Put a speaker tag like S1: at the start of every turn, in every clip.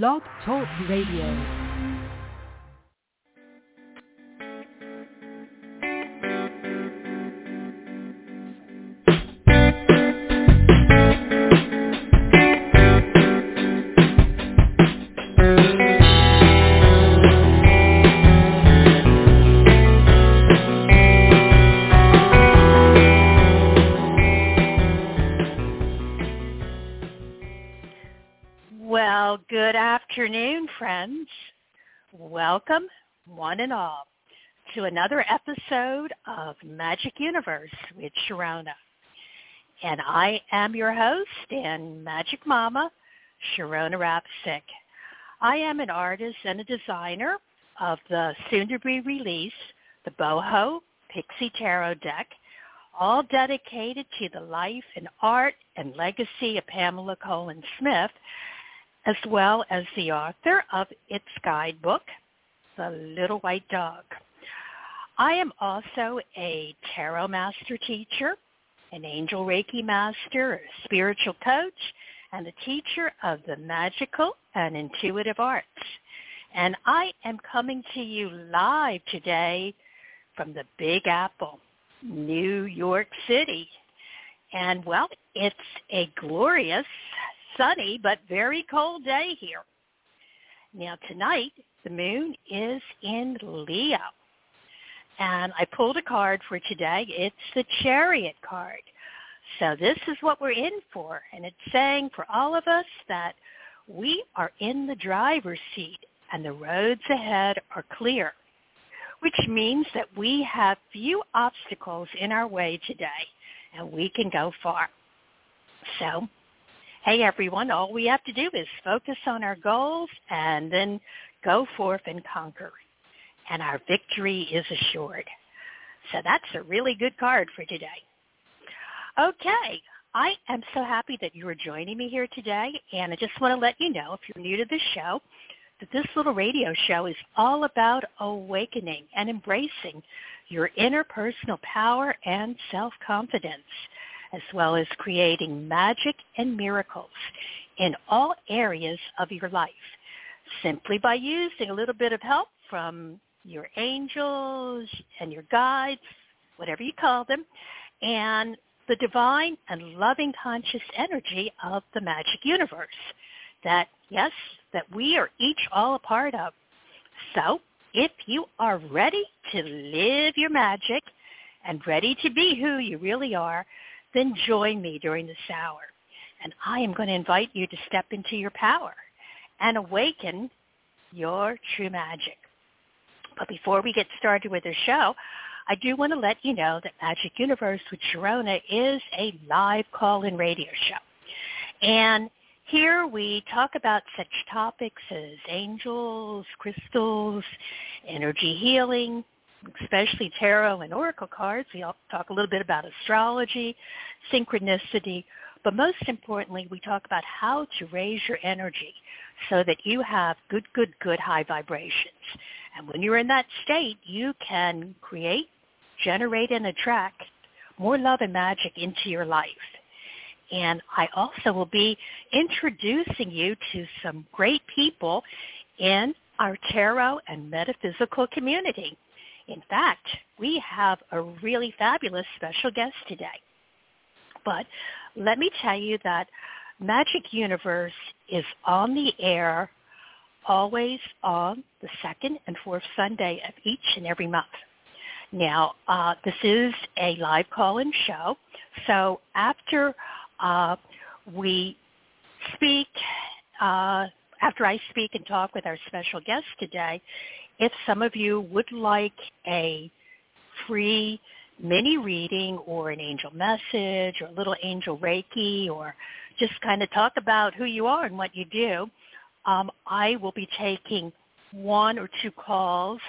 S1: Blog Talk Radio.
S2: Friends. Welcome, one and all, to another episode of Magic Universe with Sharonah. And I am your host and Magic Mama, Sharonah Rapseik. I am an artist and a designer of the soon-to-be released the Boho Pixie Tarot deck, all dedicated to the life and art and legacy of Pamela Colman Smith, as well as the author of its guidebook, The Little White Dog. I am also a tarot master teacher, an angel Reiki master, a spiritual coach, and a teacher of the magical and intuitive arts. And I am coming to you live today from the Big Apple, New York City. And well, it's a glorious, sunny, but very cold day here. Now tonight, the moon is in Leo. And I pulled a card for today. It's the chariot card. So this is what we're in for. And it's saying for all of us that we are in the driver's seat and the roads ahead are clear, which means that we have few obstacles in our way today and we can go far. So, hey everyone, all we have to do is focus on our goals and then go forth and conquer. And our victory is assured. So that's a really good card for today. Okay, I am so happy that you are joining me here today, and I just want to let you know, if you're new to the show, that this little radio show is all about awakening and embracing your interpersonal power and self-confidence, as well as creating magic and miracles in all areas of your life, simply by using a little bit of help from your angels and your guides, whatever you call them, and the divine and loving conscious energy of the magic universe that, yes, that we are each all a part of. So if you are ready to live your magic and ready to be who you really are, then join me during this hour. And I am going to invite you to step into your power and awaken your true magic. But before we get started with the show, I do want to let you know that Magic Universe with Sharonah is a live call-in radio show. And here we talk about such topics as angels, crystals, energy healing, especially tarot and oracle cards. We all talk a little bit about astrology, synchronicity, but most importantly, we talk about how to raise your energy so that you have good, good, good high vibrations. And when you're in that state, you can create, generate, and attract more love and magic into your life. And I also will be introducing you to some great people in our tarot and metaphysical community. In fact, we have a really fabulous special guest today. But let me tell you that Magic Universe is on the air always on the second and fourth Sunday of each and every month. Now, uh, this is a live call-in show, so after uh, we speak, uh, after I speak and talk with our special guest today, if some of you would like a free mini reading or an angel message or a little angel Reiki or just kind of talk about who you are and what you do, um, I will be taking one or two calls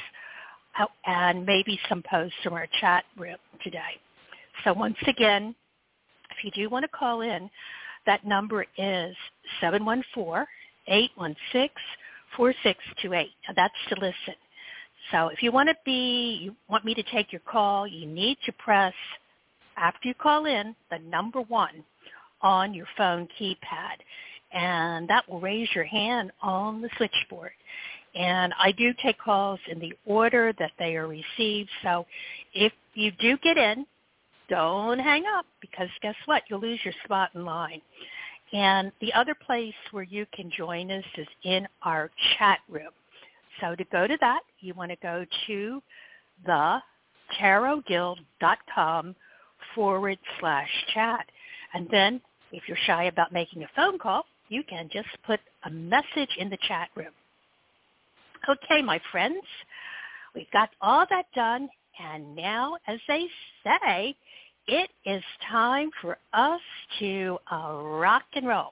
S2: and maybe some posts from our chat room today. So once again, if you do want to call in, that number is 714-816-4628. That's to listen. So if you want to be, you want me to take your call, you need to press, after you call in, the number one on your phone keypad. and that will raise your hand on the switchboard. And I do take calls in the order that they are received. So if you do get in, don't hang up because guess what? You'll lose your spot in line. And the other place where you can join us is in our chat room. So to go to that, you want to go to the tarotguild.com forward slash chat. And then if you're shy about making a phone call, you can just put a message in the chat room. Okay, my friends, we've got all that done. And now, as they say, it is time for us to uh, rock and roll.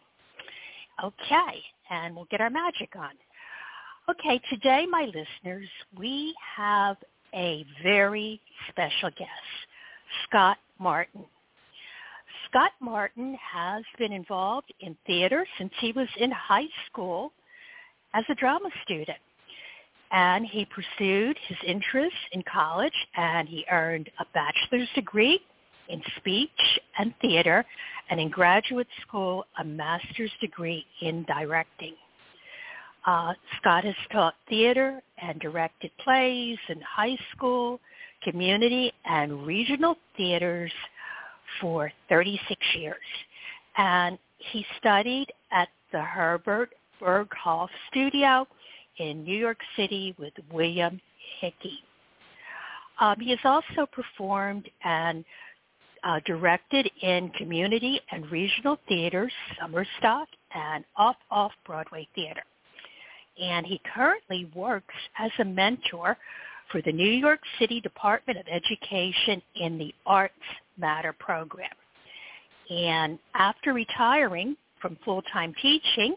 S2: Okay, and we'll get our magic on. Okay, today, my listeners, we have a very special guest, Scott Martin. Scott Martin has been involved in theater since he was in high school as a drama student. And he pursued his interests in college and he earned a bachelor's degree in speech and theater and in graduate school a master's degree in directing. Uh, Scott has taught theater and directed plays in high school, community, and regional theaters for 36 years. And he studied at the Herbert Berghof Studio in New York City with William Hickey. Um, he has also performed and uh, directed in community and regional theaters, summer stock, and off-off Broadway theater and he currently works as a mentor for the New York City Department of Education in the Arts Matter program. And after retiring from full-time teaching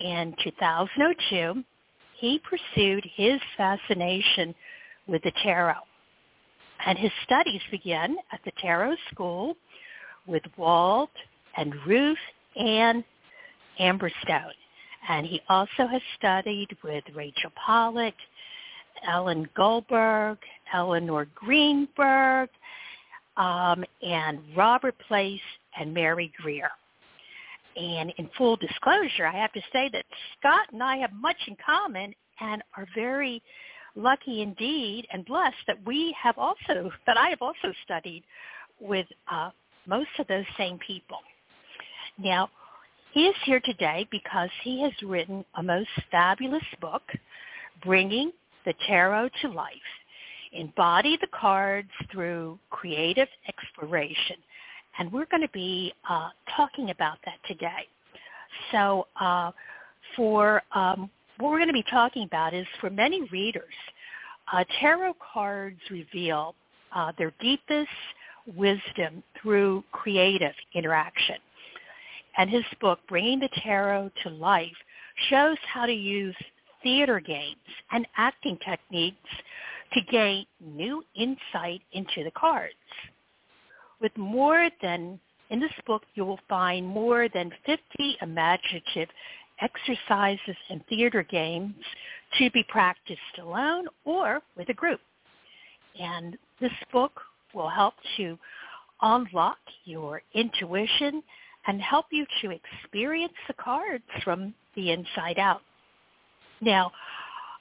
S2: in 2002, he pursued his fascination with the tarot. And his studies began at the Tarot School with Wald and Ruth Ann Amberstone. And he also has studied with Rachel Pollack, Ellen Goldberg, Eleanor Greenberg, um, and Robert Place and Mary Greer. And in full disclosure, I have to say that Scott and I have much in common and are very lucky indeed and blessed that we have also, that I have also studied with uh, most of those same people. Now, he is here today because he has written a most fabulous book, Bringing the Tarot to Life. Embody the cards through creative exploration. And we're going to be uh, talking about that today. So uh, for um, what we're going to be talking about is for many readers, uh, tarot cards reveal uh, their deepest wisdom through creative interaction and his book, Bringing the Tarot to Life, shows how to use theater games and acting techniques to gain new insight into the cards. With more than, in this book, you will find more than 50 imaginative exercises and theater games to be practiced alone or with a group. And this book will help to unlock your intuition and help you to experience the cards from the inside out. Now,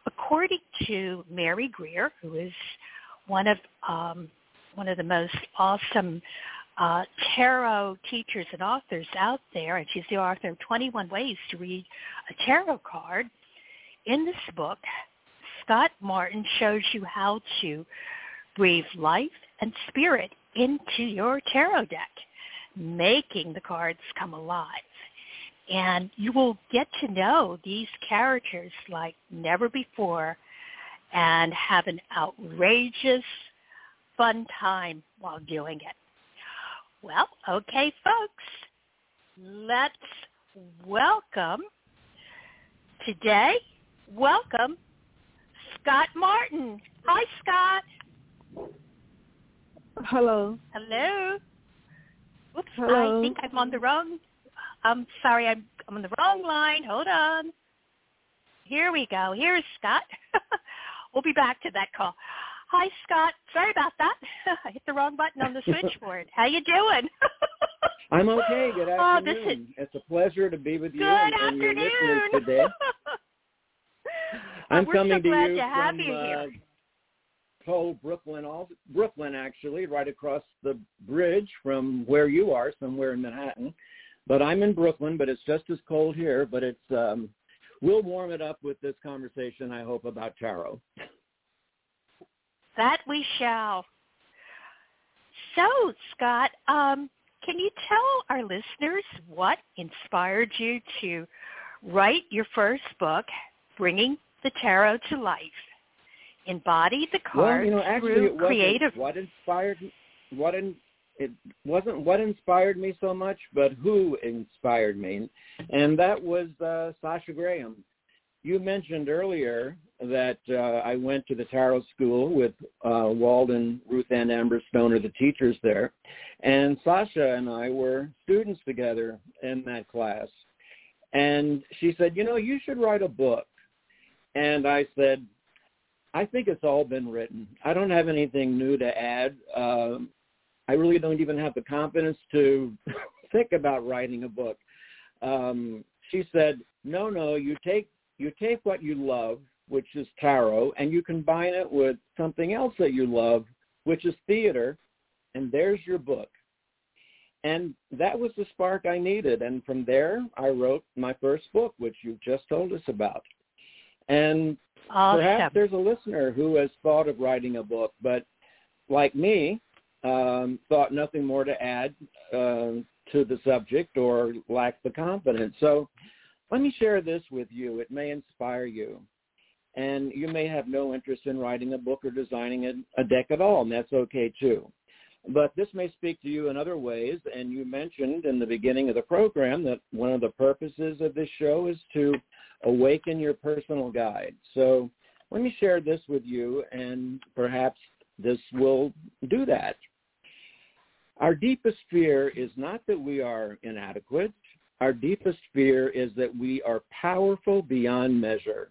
S2: according to Mary Greer, who is one of um, one of the most awesome uh, tarot teachers and authors out there, and she's the author of 21 Ways to Read a Tarot Card. In this book, Scott Martin shows you how to breathe life and spirit into your tarot deck making the cards come alive. And you will get to know these characters like never before and have an outrageous fun time while doing it. Well, okay, folks, let's welcome today, welcome Scott Martin. Hi, Scott.
S1: Hello.
S2: Hello. Whoops,
S1: Hello.
S2: I think I'm on the wrong. I'm sorry, I'm I'm on the wrong line. Hold on. Here we go. Here's Scott. we'll be back to that call. Hi, Scott. Sorry about that. I hit the wrong button on the switchboard. How you doing?
S3: I'm okay. Good
S2: Oh, this
S3: afternoon. It's a pleasure to be with you
S2: Good
S3: and, and your listeners today. I'm
S2: We're
S3: coming
S2: so
S3: to
S2: glad
S3: you
S2: to have
S3: from
S2: you here.
S3: Uh, cold Brooklyn, all Brooklyn actually, right across the bridge from where you are, somewhere in Manhattan. But I'm in Brooklyn, but it's just as cold here. But it's um, we'll warm it up with this conversation. I hope about tarot.
S2: That we shall. So, Scott, um, can you tell our listeners what inspired you to write your first book, Bringing the Tarot to Life? Embody the
S3: Well,
S2: cards
S3: you know, actually,
S2: through
S3: it
S2: creative.
S3: what inspired what in, it wasn't what inspired me so much, but who inspired me, and that was uh, Sasha Graham. You mentioned earlier that uh, I went to the tarot school with uh, Walden, Ruth Ann Amberstone are the teachers there, and Sasha and I were students together in that class. And she said, you know, you should write a book. And I said, I think it's all been written. I don't have anything new to add. Um, I really don't even have the confidence to think about writing a book. Um, she said, no, no, you take you take what you love, which is tarot, and you combine it with something else that you love, which is theater, and there's your book. And that was the spark I needed. And from there, I wrote my first book, which you've just told us about. And
S2: Awesome.
S3: perhaps there's a listener who has thought of writing a book, but like me, um, thought nothing more to add uh, to the subject or lacked the confidence. So let me share this with you. It may inspire you. And you may have no interest in writing a book or designing a, a deck at all, and that's okay too. But this may speak to you in other ways, and you mentioned in the beginning of the program that one of the purposes of this show is to awaken your personal guide. So let me share this with you, and perhaps this will do that. Our deepest fear is not that we are inadequate. Our deepest fear is that we are powerful beyond measure.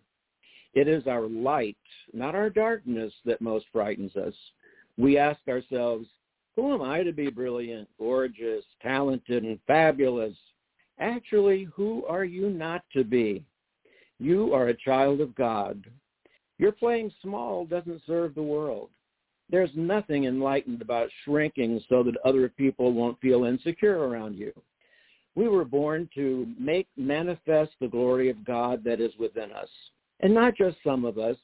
S3: It is our light, not our darkness, that most frightens us. We ask ourselves, who am I to be brilliant, gorgeous, talented, and fabulous? Actually, who are you not to be? You are a child of God. Your playing small doesn't serve the world. There's nothing enlightened about shrinking so that other people won't feel insecure around you. We were born to make manifest the glory of God that is within us. And not just some of us,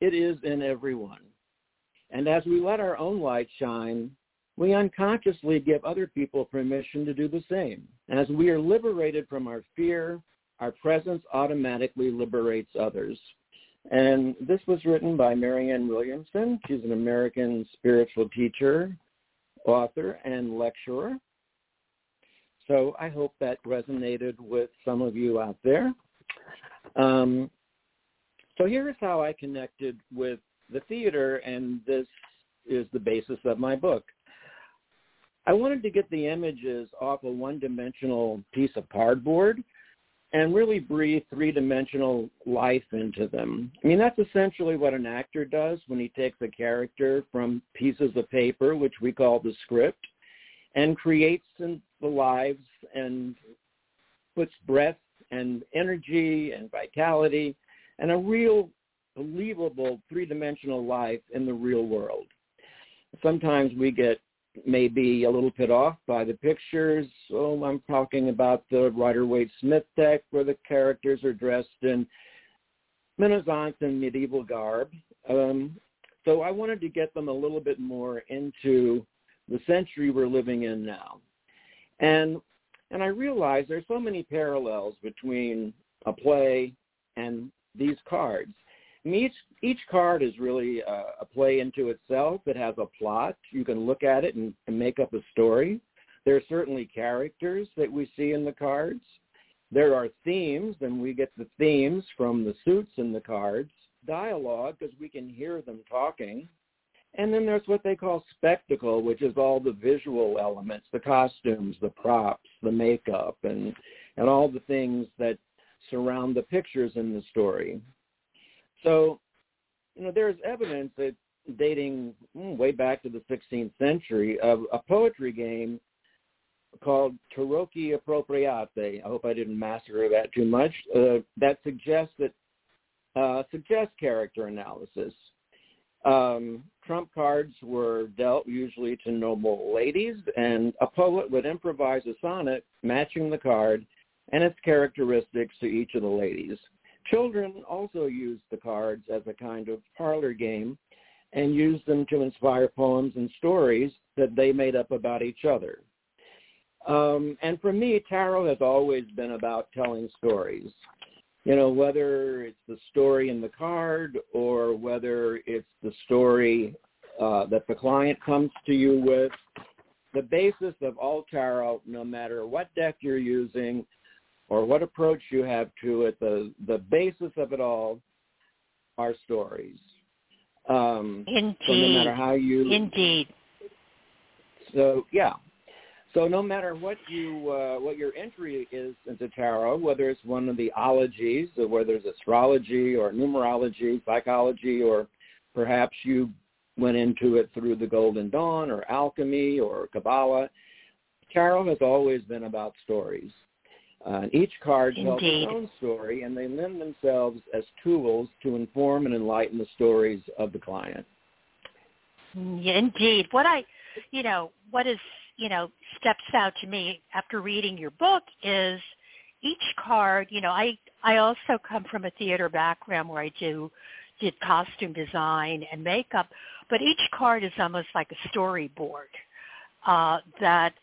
S3: it is in everyone. And as we let our own light shine, we unconsciously give other people permission to do the same. As we are liberated from our fear, our presence automatically liberates others. And this was written by Marianne Williamson. She's an American spiritual teacher, author, and lecturer. So I hope that resonated with some of you out there. Um, so here is how I connected with the theater, and this is the basis of my book. I wanted to get the images off a one-dimensional piece of cardboard and really breathe three-dimensional life into them. I mean, that's essentially what an actor does when he takes a character from pieces of paper, which we call the script, and creates the lives and puts breath and energy and vitality and a real believable three-dimensional life in the real world. Sometimes we get maybe a little bit off by the pictures. Oh, I'm talking about the Rider Waite Smith deck where the characters are dressed in Renaissance and medieval garb. Um, so I wanted to get them a little bit more into the century we're living in now. And and I realized there's so many parallels between a play and these cards. Each each card is really a, a play into itself. It has a plot. You can look at it and, and make up a story. There are certainly characters that we see in the cards. There are themes, and we get the themes from the suits in the cards. Dialogue, because we can hear them talking. And then there's what they call spectacle, which is all the visual elements, the costumes, the props, the makeup, and and all the things that surround the pictures in the story. So, you know, there's evidence that dating mm, way back to the 16th century of a poetry game called Tarocchi Appropriati. I hope I didn't massacre that too much. Uh, that suggests that uh, suggests character analysis. Um, trump cards were dealt usually to noble ladies, and a poet would improvise a sonnet matching the card and its characteristics to each of the ladies. Children also used the cards as a kind of parlor game and used them to inspire poems and stories that they made up about each other. Um, and for me, tarot has always been about telling stories. You know, whether it's the story in the card or whether it's the story uh, that the client comes to you with, the basis of all tarot, no matter what deck you're using or what approach you have to it, the, the basis of it all are stories. Um,
S2: Indeed.
S3: So no matter how you
S2: Indeed.
S3: So yeah. So no matter what you uh, what your entry is into tarot, whether it's one of the ologies, or whether it's astrology or numerology, psychology, or perhaps you went into it through the Golden Dawn or alchemy or Kabbalah, tarot has always been about stories. Uh, each card tells its own story, and they lend themselves as tools to inform and enlighten the stories of the client.
S2: Indeed. What I, you know, what is, you know, steps out to me after reading your book is each card, you know, I I also come from a theater background where I do did costume design and makeup, but each card is almost like a storyboard uh, that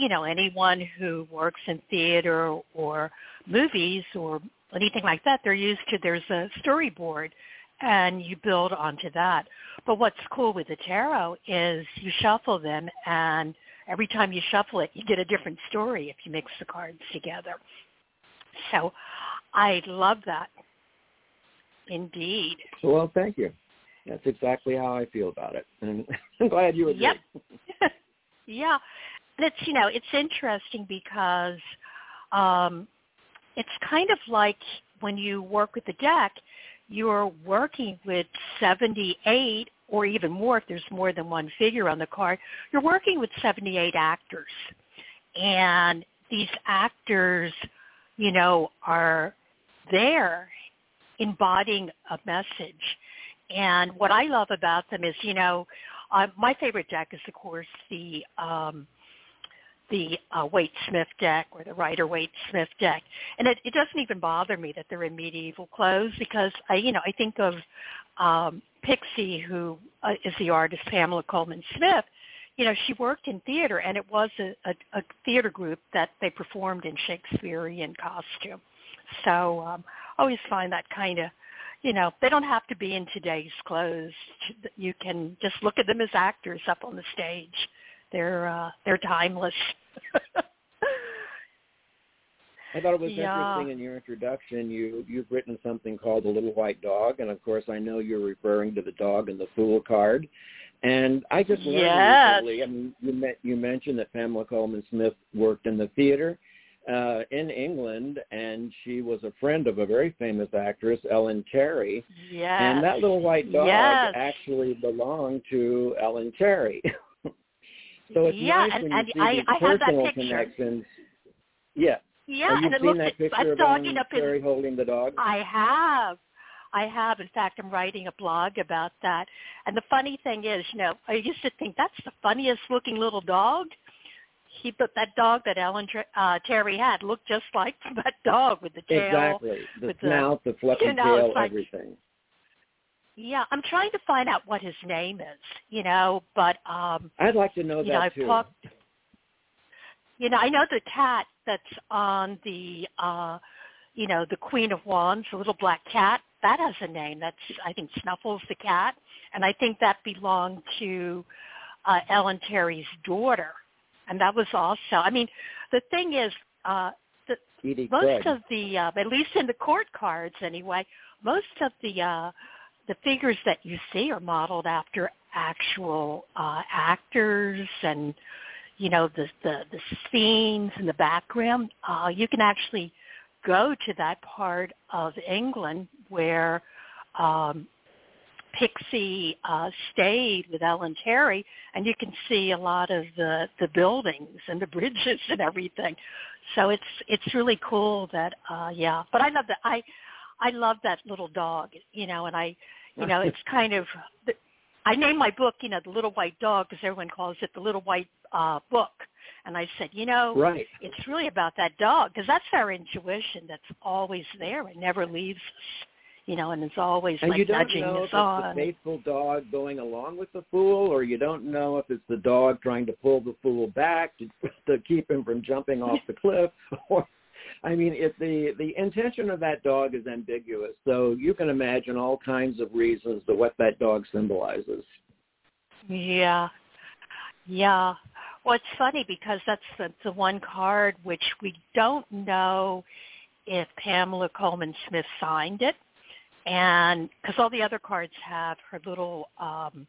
S2: you know anyone who works in theater or movies or anything like that, they're used to. There's a storyboard, and you build onto that. But what's cool with the tarot is you shuffle them, and every time you shuffle it, you get a different story if you mix the cards together. So I love that. Indeed.
S3: Well, thank you. That's exactly how I feel about it, and I'm glad you agree.
S2: Yep. yeah. It's you know, it's interesting because um it's kind of like when you work with the deck, you're working with 78 or even more if there's more than one figure on the card, you're working with 78 actors. And these actors, you know, are there embodying a message. And what I love about them is, you know, uh, my favorite deck is, of course, the um, the uh, Waite Smith deck or the Rider Waite Smith deck, and it, it doesn't even bother me that they're in medieval clothes because I, you know, I think of um, Pixie, who uh, is the artist Pamela Colman Smith. You know, she worked in theater, and it was a, a, a theater group that they performed in Shakespearean costume. So um, I always find that kind of you know, they don't have to be in today's clothes. You can just look at them as actors up on the stage. They're uh, they're timeless.
S3: I thought it was
S2: Yeah.
S3: interesting in your introduction. You you've written something called the Little White Dog, and of course I know you're referring to the dog and the fool card. And I just learned
S2: Yes.
S3: recently. I mean, you met, you mentioned that Pamela Colman Smith worked in the theater uh, in England, and she was a friend of a very famous actress, Ellen Terry.
S2: yes.
S3: And that little white dog
S2: Yes.
S3: actually belonged to Ellen Terry. so it's
S2: Yeah,
S3: nice
S2: and-
S3: when you
S2: and
S3: see
S2: I- I have that picture.
S3: connections. Yeah.
S2: yeah,
S3: Have
S2: and
S3: you
S2: it
S3: seen
S2: looks
S3: that
S2: like
S3: picture
S2: I'm
S3: of
S2: dogging
S3: Ellen
S2: up
S3: Terry holding the dog?
S2: I have. I have. In fact, I'm writing a blog about that. And the funny thing is, you know, I used to think that's the funniest looking little dog. He, but that dog that Ellen uh, Terry had looked just like that dog with the tail.
S3: Exactly. The
S2: with the-
S3: the, fluffy
S2: you know,
S3: tail,
S2: like-
S3: everything.
S2: Yeah, I'm trying to find out what his name is, you know, but um
S3: I'd like to know that
S2: know, I've
S3: too.
S2: talked you know, I know the cat that's on the uh you know, the Queen of Wands, the little black cat, that has a name. That's I think Snuffles the cat. And I think that belonged to uh Ellen Terry's daughter. And that was also I mean, the thing is, uh the
S3: Edie
S2: most
S3: Craig.
S2: of the uh, at least in the court cards anyway most of the uh the figures that you see are modeled after actual uh actors and you know the the the scenes in the background uh you can actually go to that part of England where um Pixie uh, stayed with Ellen Terry, and you can see a lot of the the buildings and the bridges and everything. So it's it's really cool that uh yeah. But I love that I I love that little dog, you know, and I you know it's kind of I named my book, you know, the little white dog because everyone calls it the little white uh book. And I said, you know,
S3: right.
S2: it's really about that dog because that's our intuition that's always there and never leaves us you know, and it's always
S3: and
S2: like
S3: you don't
S2: nudging
S3: know
S2: us
S3: if
S2: on.
S3: it's the faithful dog going along with the fool, or you don't know if it's the dog trying to pull the fool back to, to keep him from jumping off the cliff. Or, I mean, if the the intention of that dog is ambiguous, so you can imagine all kinds of reasons to what that dog symbolizes.
S2: Yeah, yeah. Well, it's funny because that's the, the one card which we don't know if Pamela Colman Smith signed it and because all the other cards have her little um,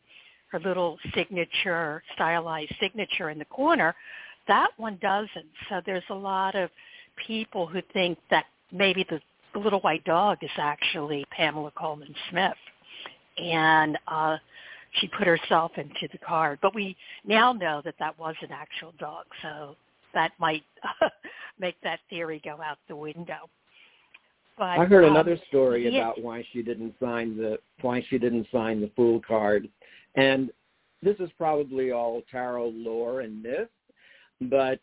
S2: her little signature, stylized signature in the corner, that one doesn't. So there's a lot of people who think that maybe the, little white dog is actually Pamela Colman Smith. and uh, she put herself into the card. But we now know that that was an actual dog, so that might make that theory go out the window. But,
S3: I heard
S2: um,
S3: another story
S2: yeah.
S3: about why she didn't sign the why she didn't sign the fool card, and this is probably all tarot lore and myth, but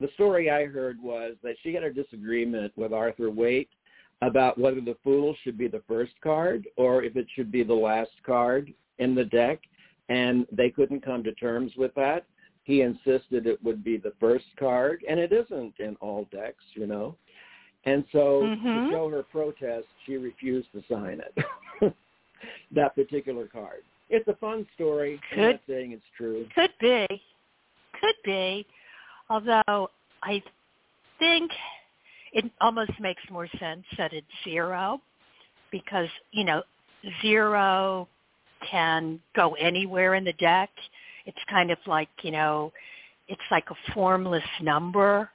S3: the story I heard was that she had a disagreement with Arthur Waite about whether the fool should be the first card or if it should be the last card in the deck, and they couldn't come to terms with that. He insisted it would be the first card, and it isn't in all decks, you know. And so
S2: Mhm.
S3: to show her protest, she refused to sign it. that particular card. It's a fun story. I'm not saying it's true.
S2: Could be. Could be. Although I think it almost makes more sense that it's zero because, you know, zero can go anywhere in the deck. It's kind of like, you know, it's like a formless number.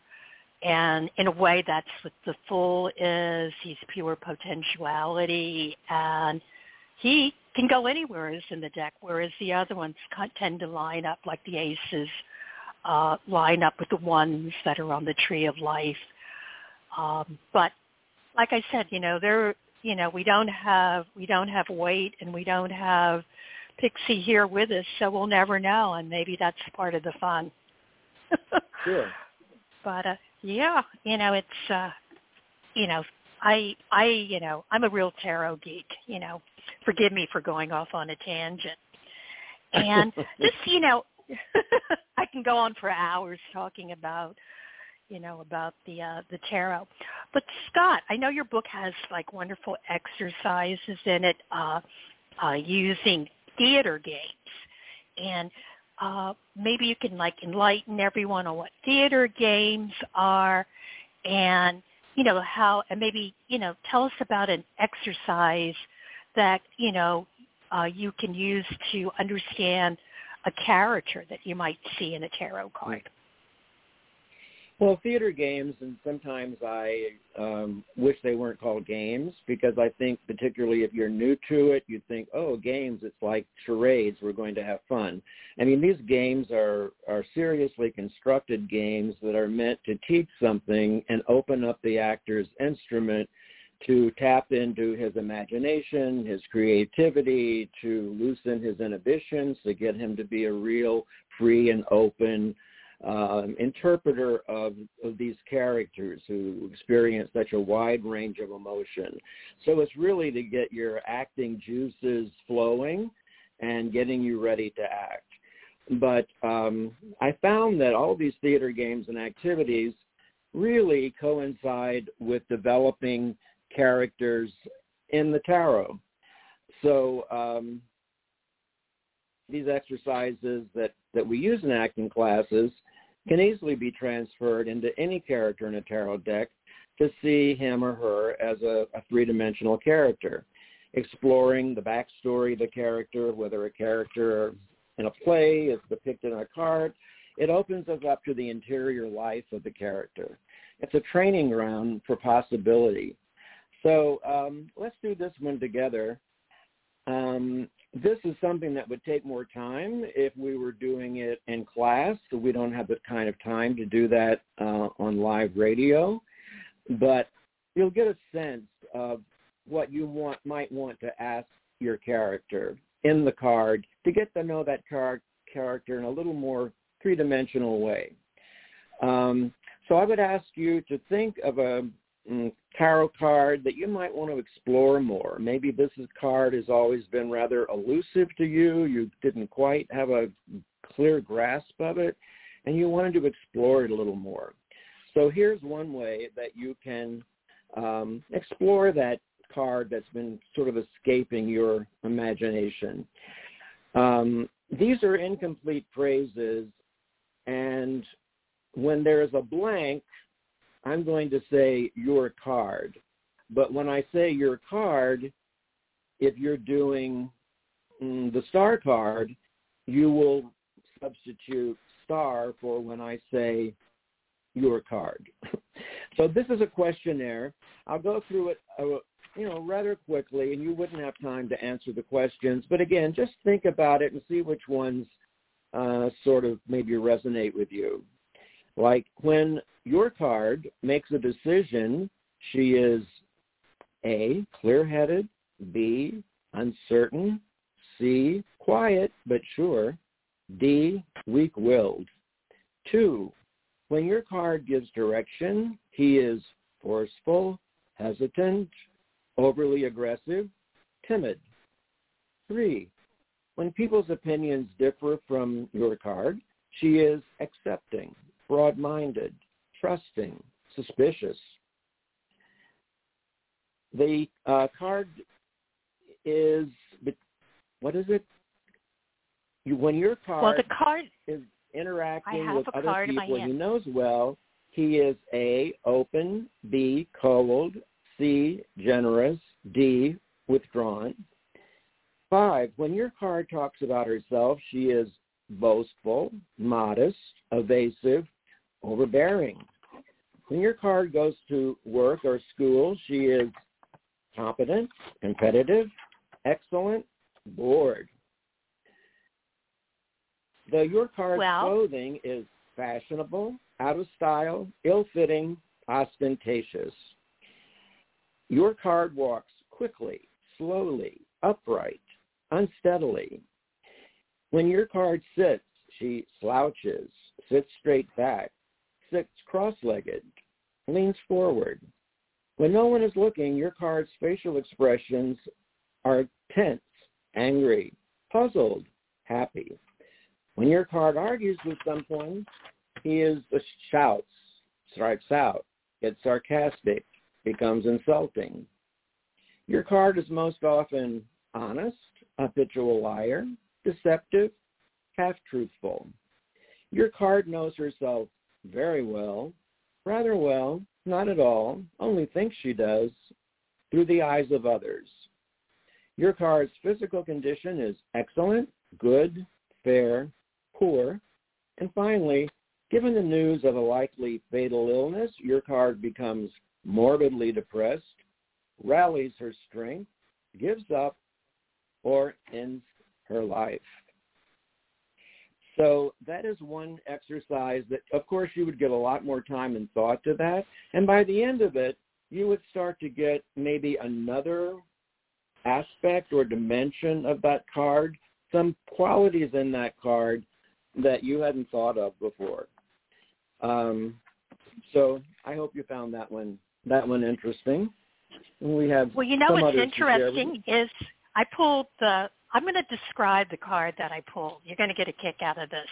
S2: And in a way, that's what the fool is. He's pure potentiality. And he can go anywhere is in the deck, whereas the other ones tend to line up like the aces uh, line up with the ones that are on the tree of life. Um, but like I said, you know, there, you know, we don't have we don't have Waite and we don't have Pixie here with us, so we'll never know, and maybe that's part of the fun.
S3: Sure.
S2: but uh, yeah, you know, it's uh, you know, I I you know, I'm a real tarot geek. You know, forgive me for going off on a tangent. And just you know, I can go on for hours talking about you know about the uh, the tarot. But Scott, I know your book has like wonderful exercises in it uh, uh, using theater games, and uh, maybe you can like enlighten everyone on what theater games are, and you know how, and maybe you know tell us about an exercise that you know uh, you can use to understand a character that you might see in a tarot card.
S3: Well, theater games, and sometimes I um, wish they weren't called games because I think, particularly if you're new to it, you think, oh, games, it's like charades. We're going to have fun. I mean, these games are are seriously constructed games that are meant to teach something and open up the actor's instrument to tap into his imagination, his creativity, to loosen his inhibitions, to get him to be a real free and open um, interpreter of, of these characters who experience such a wide range of emotion. So it's really to get your acting juices flowing and getting you ready to act. But um, I found that all these theater games and activities really coincide with developing characters in the tarot. So um, these exercises that, that we use in acting classes can easily be transferred into any character in a tarot deck to see him or her as a, a three-dimensional character, exploring the backstory of the character, whether a character in a play is depicted on a card. It opens us up to the interior life of the character. It's a training ground for possibility. So um, let's do this one together. um, this is something that would take more time if we were doing it in class. So we don't have the kind of time to do that uh, on live radio. But you'll get a sense of what you want might want to ask your character in the card to get to know that character in a little more three-dimensional way. Um, so I would ask you to think of a tarot card that you might want to explore more. Maybe this card has always been rather elusive to you. You didn't quite have a clear grasp of it, and you wanted to explore it a little more. So here's one way that you can um, explore that card that's been sort of escaping your imagination. Um, these are incomplete phrases, and when there is a blank, I'm going to say your card. But when I say your card, if you're doing mm, the star card, you will substitute star for when I say your card. so this is a questionnaire. I'll go through it, uh, you know, rather quickly, and you wouldn't have time to answer the questions. But again, just think about it and see which ones uh, sort of maybe resonate with you. Like when your card makes a decision, she is A, clear-headed, B, uncertain, C, quiet but sure, D, weak-willed. Two, when your card gives direction, he is forceful, hesitant, overly aggressive, timid. Three, when people's opinions differ from your card, she is accepting, broad-minded, trusting, suspicious. The uh, card is, what is it? You, when your card,
S2: well, the card
S3: is interacting with
S2: other
S3: people he knows well, he is A, open, B, cold, C, generous, D, withdrawn. Five, when your card talks about herself, she is boastful, modest, evasive, overbearing. When your card goes to work or school, she is competent, competitive, excellent, bored. The your card
S2: well,
S3: clothing is fashionable, out of style, ill-fitting, ostentatious. Your card walks quickly, slowly, upright, unsteadily. When your card sits, she slouches, sits straight back, sits cross-legged, leans forward. When no one is looking, your card's facial expressions are tense, angry, puzzled, happy. When your card argues with someone, he is the shouts, strikes out, gets sarcastic, becomes insulting. Your card is most often honest, habitual liar, deceptive, half-truthful. Your card knows herself very well, rather well, not at all, only thinks she does, through the eyes of others. Your card's physical condition is excellent, good, fair, poor. And finally, given the news of a likely fatal illness, your card becomes morbidly depressed, rallies her strength, gives up, or ends her life. So that is one exercise that, of course, you would give a lot more time and thought to that. And by the end of it, you would start to get maybe another aspect or dimension of that card, some qualities in that card that you hadn't thought of before. Um, so I hope you found that one that one interesting. We have
S2: well, you know what's interesting is I pulled the. I'm going to describe the card that I pulled. You're going to get a kick out of this,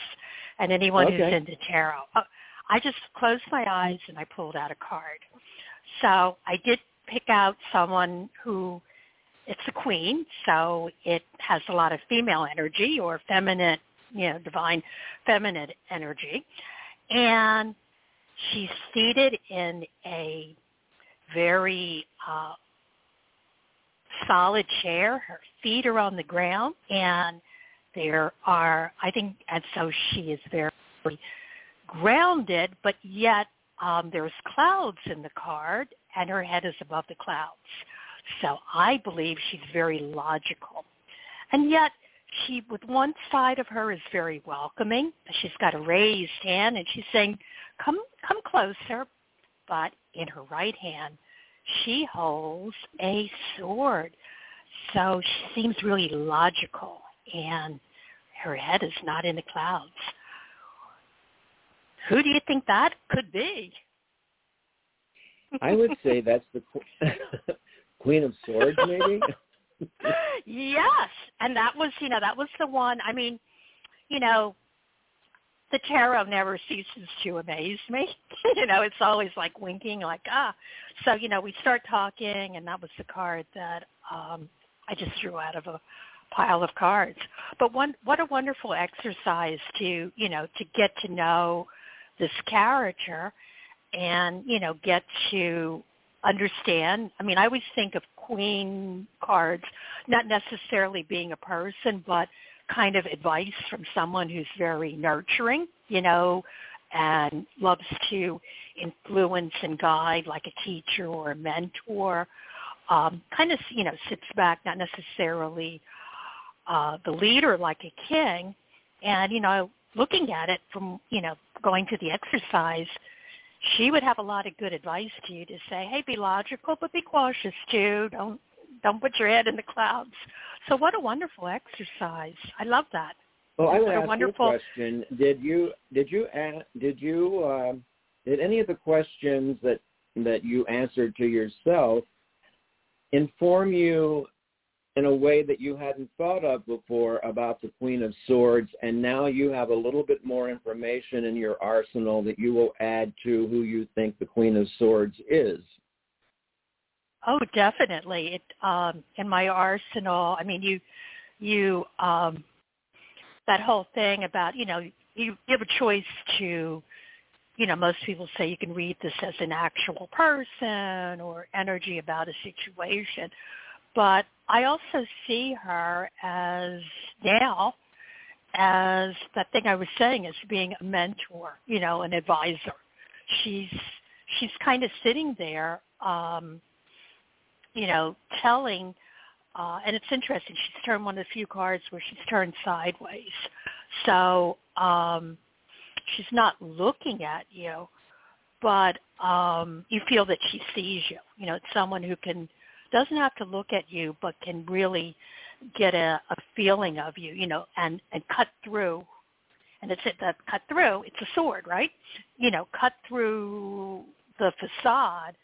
S2: and anyone
S3: okay.
S2: who's into tarot. Uh, I just closed my eyes and I pulled out a card. So I did pick out someone who it's a queen, so it has a lot of female energy or feminine you know, divine feminine energy. And she's seated in a very uh, solid chair. Her feet are on the ground, and there are, I think, and so she is very grounded, but yet um, there's clouds in the card, and her head is above the clouds. So I believe she's very logical. and yet she with one side of her is very welcoming. She's got a raised hand and she's saying, "Come come closer." But in her right hand, she holds a sword. So she seems really logical and her head is not in the clouds. Who do you think that could be?
S3: I would say that's the Queen of Swords, maybe.
S2: yes, and that was, you know, that was the one. I mean, you know, the tarot never ceases to amaze me. you know, it's always like winking, like ah. So you know, we start talking, and that was the card that um I just threw out of a pile of cards. But one, what a wonderful exercise to you know to get to know this character, and you know get to understand. I mean, I always think of queen cards not necessarily being a person, but kind of advice from someone who's very nurturing, you know, and loves to influence and guide like a teacher or a mentor. Um, kind of, you know, sits back, not necessarily uh, the leader like a king. And, you know, looking at it from, you know, going to the exercise, she would have a lot of good advice to you to say, hey, be logical, but be cautious too. Don't don't put your head in the clouds. So what a wonderful exercise. I love that.
S3: Well, I would
S2: ask wonderful...
S3: you a question. Did you did you did you uh, did any of the questions that that you answered to yourself inform you in a way that you hadn't thought of before about the Queen of Swords, and now you have a little bit more information in your arsenal that you will add to who you think the Queen of Swords is.
S2: Oh, definitely. It um in my arsenal. I mean, you you um that whole thing about, you know, you, you have a choice to you know, most people say you can read this as an actual person or energy about a situation. But I also see her as now as that thing I was saying as being a mentor, you know, an advisor. She's she's kind of sitting there um you know, telling, uh, and it's interesting. She's turned one of the few cards where she's turned sideways, so um, she's not looking at you, but um, you feel that she sees you. You know, it's someone who can doesn't have to look at you, but can really get a, a feeling of you. You know, and and cut through. And it's it that cut through. It's a sword, right? You know, cut through the facade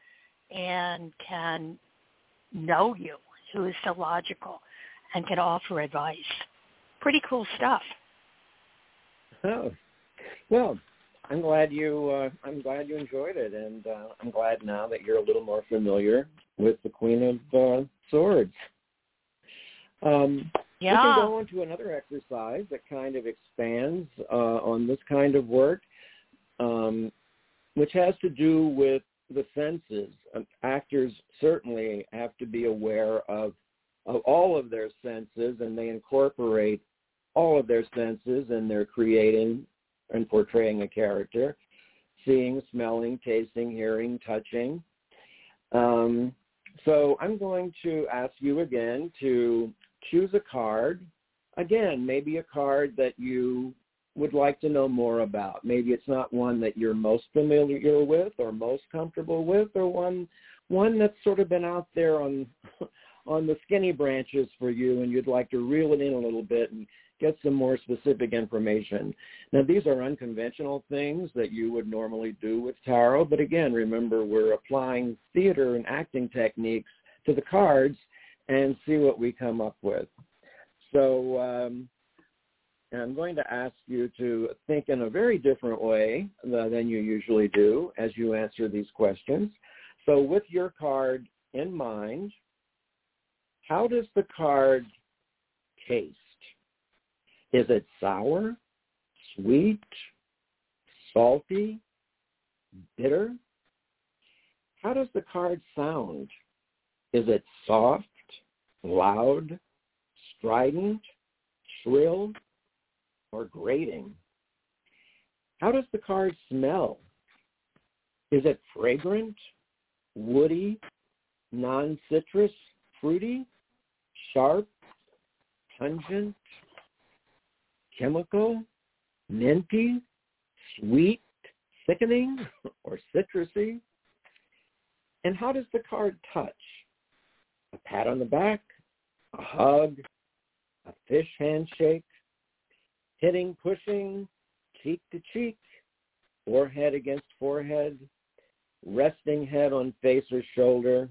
S2: and can know you, who is so logical and can offer advice. Pretty cool stuff.
S3: Oh, well, I'm glad you. Uh, I'm glad you enjoyed it, and uh, I'm glad now that you're a little more familiar with the Queen of uh, Swords. Um,
S2: yeah.
S3: We can go on to another exercise that kind of expands uh, on this kind of work, um, which has to do with the senses. actors certainly have to be aware of, of all of their senses, and they incorporate all of their senses, and they're creating and portraying a character, seeing, smelling, tasting, hearing, touching. Um, so I'm going to ask you again to choose a card. Again, maybe a card that you would like to know more about. Maybe it's not one that you're most familiar with or most comfortable with or one one that's sort of been out there on on the skinny branches for you and you'd like to reel it in a little bit and get some more specific information. Now these are unconventional things that you would normally do with tarot, but again, remember we're applying theater and acting techniques to the cards and see what we come up with. So um, and I'm going to ask you to think in a very different way than you usually do as you answer these questions. So with your card in mind, how does the card taste? Is it sour, sweet, salty, bitter? How does the card sound? Is it soft, loud, strident, shrill, or grating. How does the card smell? Is it fragrant, woody, non-citrus, fruity, sharp, pungent, chemical, minty, sweet, sickening, or citrusy? And how does the card touch? A pat on the back, a hug, a fish handshake, hitting, pushing, cheek to cheek, forehead against forehead, resting head on face or shoulder,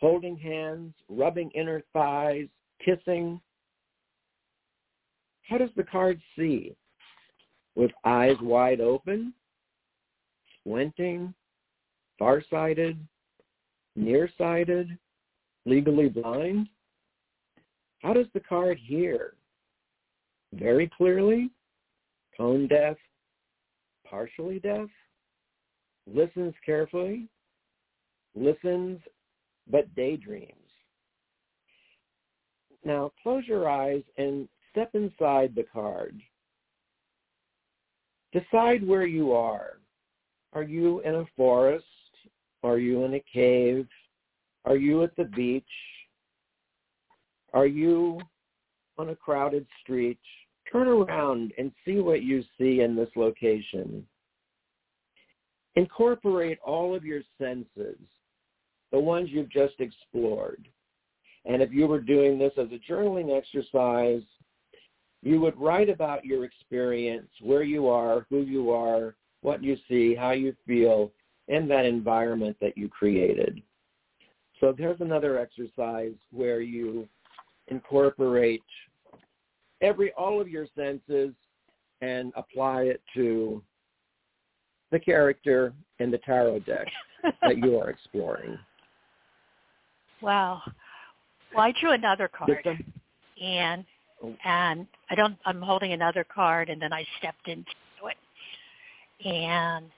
S3: holding hands, rubbing inner thighs, kissing. How does the card see? With eyes wide open, squinting, farsighted, nearsighted, legally blind? How does the card hear? Very clearly, tone deaf, partially deaf, listens carefully, listens but daydreams. Now close your eyes and step inside the card. Decide where you are. Are you in a forest? Are you in a cave? Are you at the beach? Are you on a crowded street? Turn around and see what you see in this location. Incorporate all of your senses, the ones you've just explored. And if you were doing this as a journaling exercise, you would write about your experience, where you are, who you are, what you see, how you feel in that environment that you created. So there's another exercise where you incorporate every all of your senses and apply it to the character in the tarot deck that you are exploring.
S2: Wow. Well, I drew another card, and
S3: Oh.
S2: and I don't. I'm holding another card, and then I stepped into it, and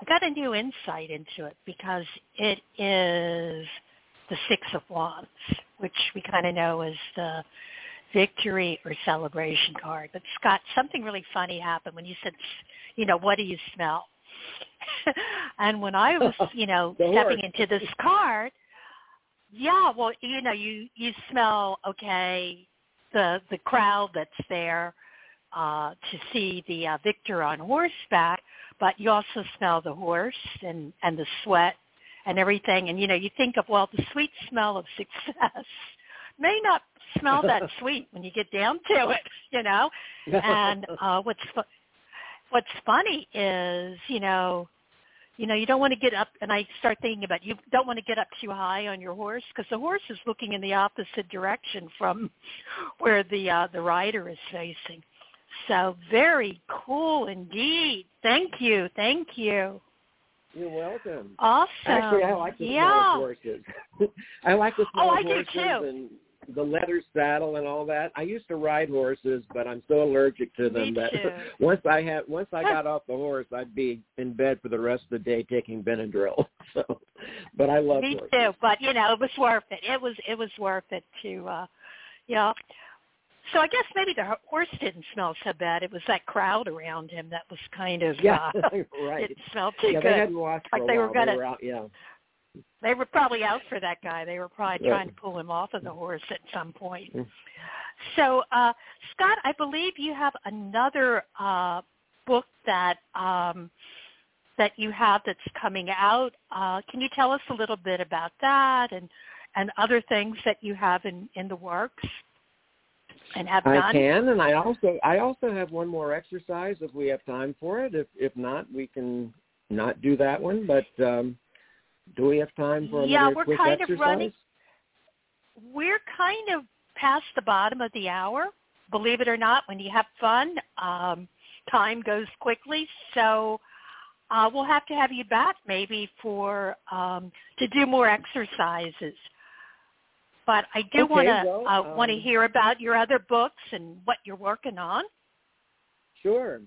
S2: I got a new insight into it because it is the Six of Wands, which we kind of know is the victory or celebration card. But Scott, something really funny happened when you said, you know, what do you smell? and when I was, you know, stepping into this card, yeah, well, you know, you you smell okay the the crowd that's there uh to see the uh, victor on horseback, but you also smell the horse and and the sweat and everything and you know, you think of well, the sweet smell of success may not smell that sweet when you get down to it, you know. And uh what's fu- what's funny is, you know, you know, you don't want to get up, and I start thinking about you don't want to get up too high on your horse because the horse is looking in the opposite direction from where the uh, the rider is facing. So very cool indeed. Thank you, thank you.
S3: You're welcome.
S2: Awesome.
S3: Actually, I like the smell
S2: yeah.
S3: of horses. I like the smell
S2: Oh, I do too.
S3: and the leather saddle and all that. I used to ride horses, but I'm so allergic to them that once I had once I got off the horse, I'd be in bed for the rest of the day taking Benadryl. So, but I love
S2: Me
S3: horses.
S2: too, but you know, it was worth it. It was it was worth it to uh you know. So I guess maybe the horse didn't smell so bad. It was that crowd around him that was kind of
S3: Yeah,
S2: uh
S3: right.
S2: it smelled too
S3: Yeah,
S2: good.
S3: they hadn't washed for
S2: Like
S3: a
S2: they were
S3: while.
S2: gonna-
S3: They were out. Yeah.
S2: They were probably out for that guy. They were probably
S3: Yeah.
S2: trying to pull him off of the horse at some point.
S3: Mm.
S2: So, uh, Scott, I believe you have another uh, book that um, that you have that's coming out. Uh, can you tell us a little bit about that and and other things that you have in in the works and have
S3: I
S2: done?
S3: can, and I also I also have one more exercise if we have time for it. If if not, we can not do that one. But um, do we have time for
S2: Yeah, we're kind of running- we're kind of past the bottom of the hour. Believe it or not, when you have fun, um, time goes quickly. So uh, we'll have to have you back maybe for um, to do more exercises. But I do
S3: Okay,
S2: want to
S3: well,
S2: uh, want to
S3: um,
S2: hear about your other books and what you're working on.
S3: Sure.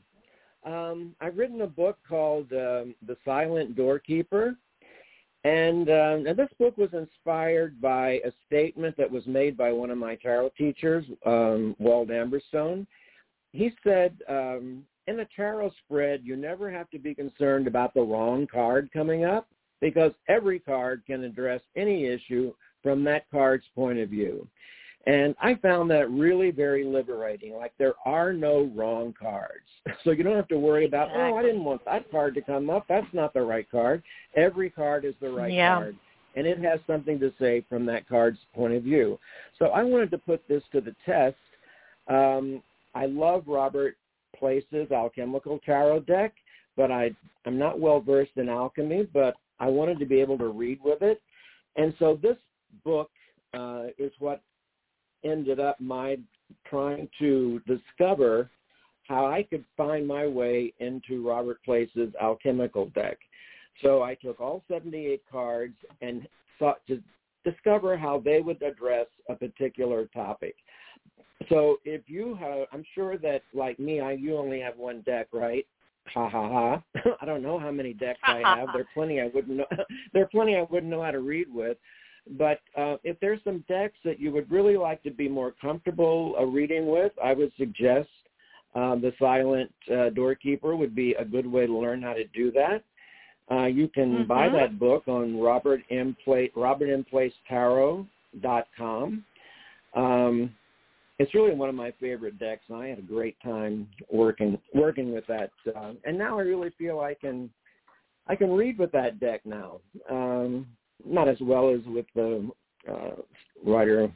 S3: Um, I've written a book called um, The Silent Doorkeeper. And, um, and this book was inspired by a statement that was made by one of my tarot teachers, um, Wald Amberstone. He said, um, in a tarot spread, you never have to be concerned about the wrong card coming up because every card can address any issue from that card's point of view. And I found that really very liberating. Like there are no wrong cards. So you don't have to worry about, oh, I didn't want that card to come up. That's not the right card. Every card is the right
S2: yeah.
S3: card. And it has something to say from that card's point of view. So I wanted to put this to the test. Um, I love Robert Place's Alchemical Tarot deck, but I, I'm not well versed in alchemy, but I wanted to be able to read with it. And so this book uh, is what ended up my trying to discover how I could find my way into Robert Place's alchemical deck. So I took all 78 cards and sought to discover how they would address a particular topic. So if you have, I'm sure that like me, I you only have one deck, right? Ha ha ha! I don't know how many decks I have. There are plenty I wouldn't know. there are plenty I wouldn't know how to read with. But uh, if there's some decks that you would really like to be more comfortable uh, reading with, I would suggest uh, the Silent uh, Doorkeeper would be a good way to learn how to do that. Uh, you can
S2: mm-hmm.
S3: buy that book on Robert M. Pla- com. Um, it's really one of my favorite decks, and I had a great time working working with that. Uh, and now I really feel I can I can read with that deck now. Um, not as well as with the uh, Rider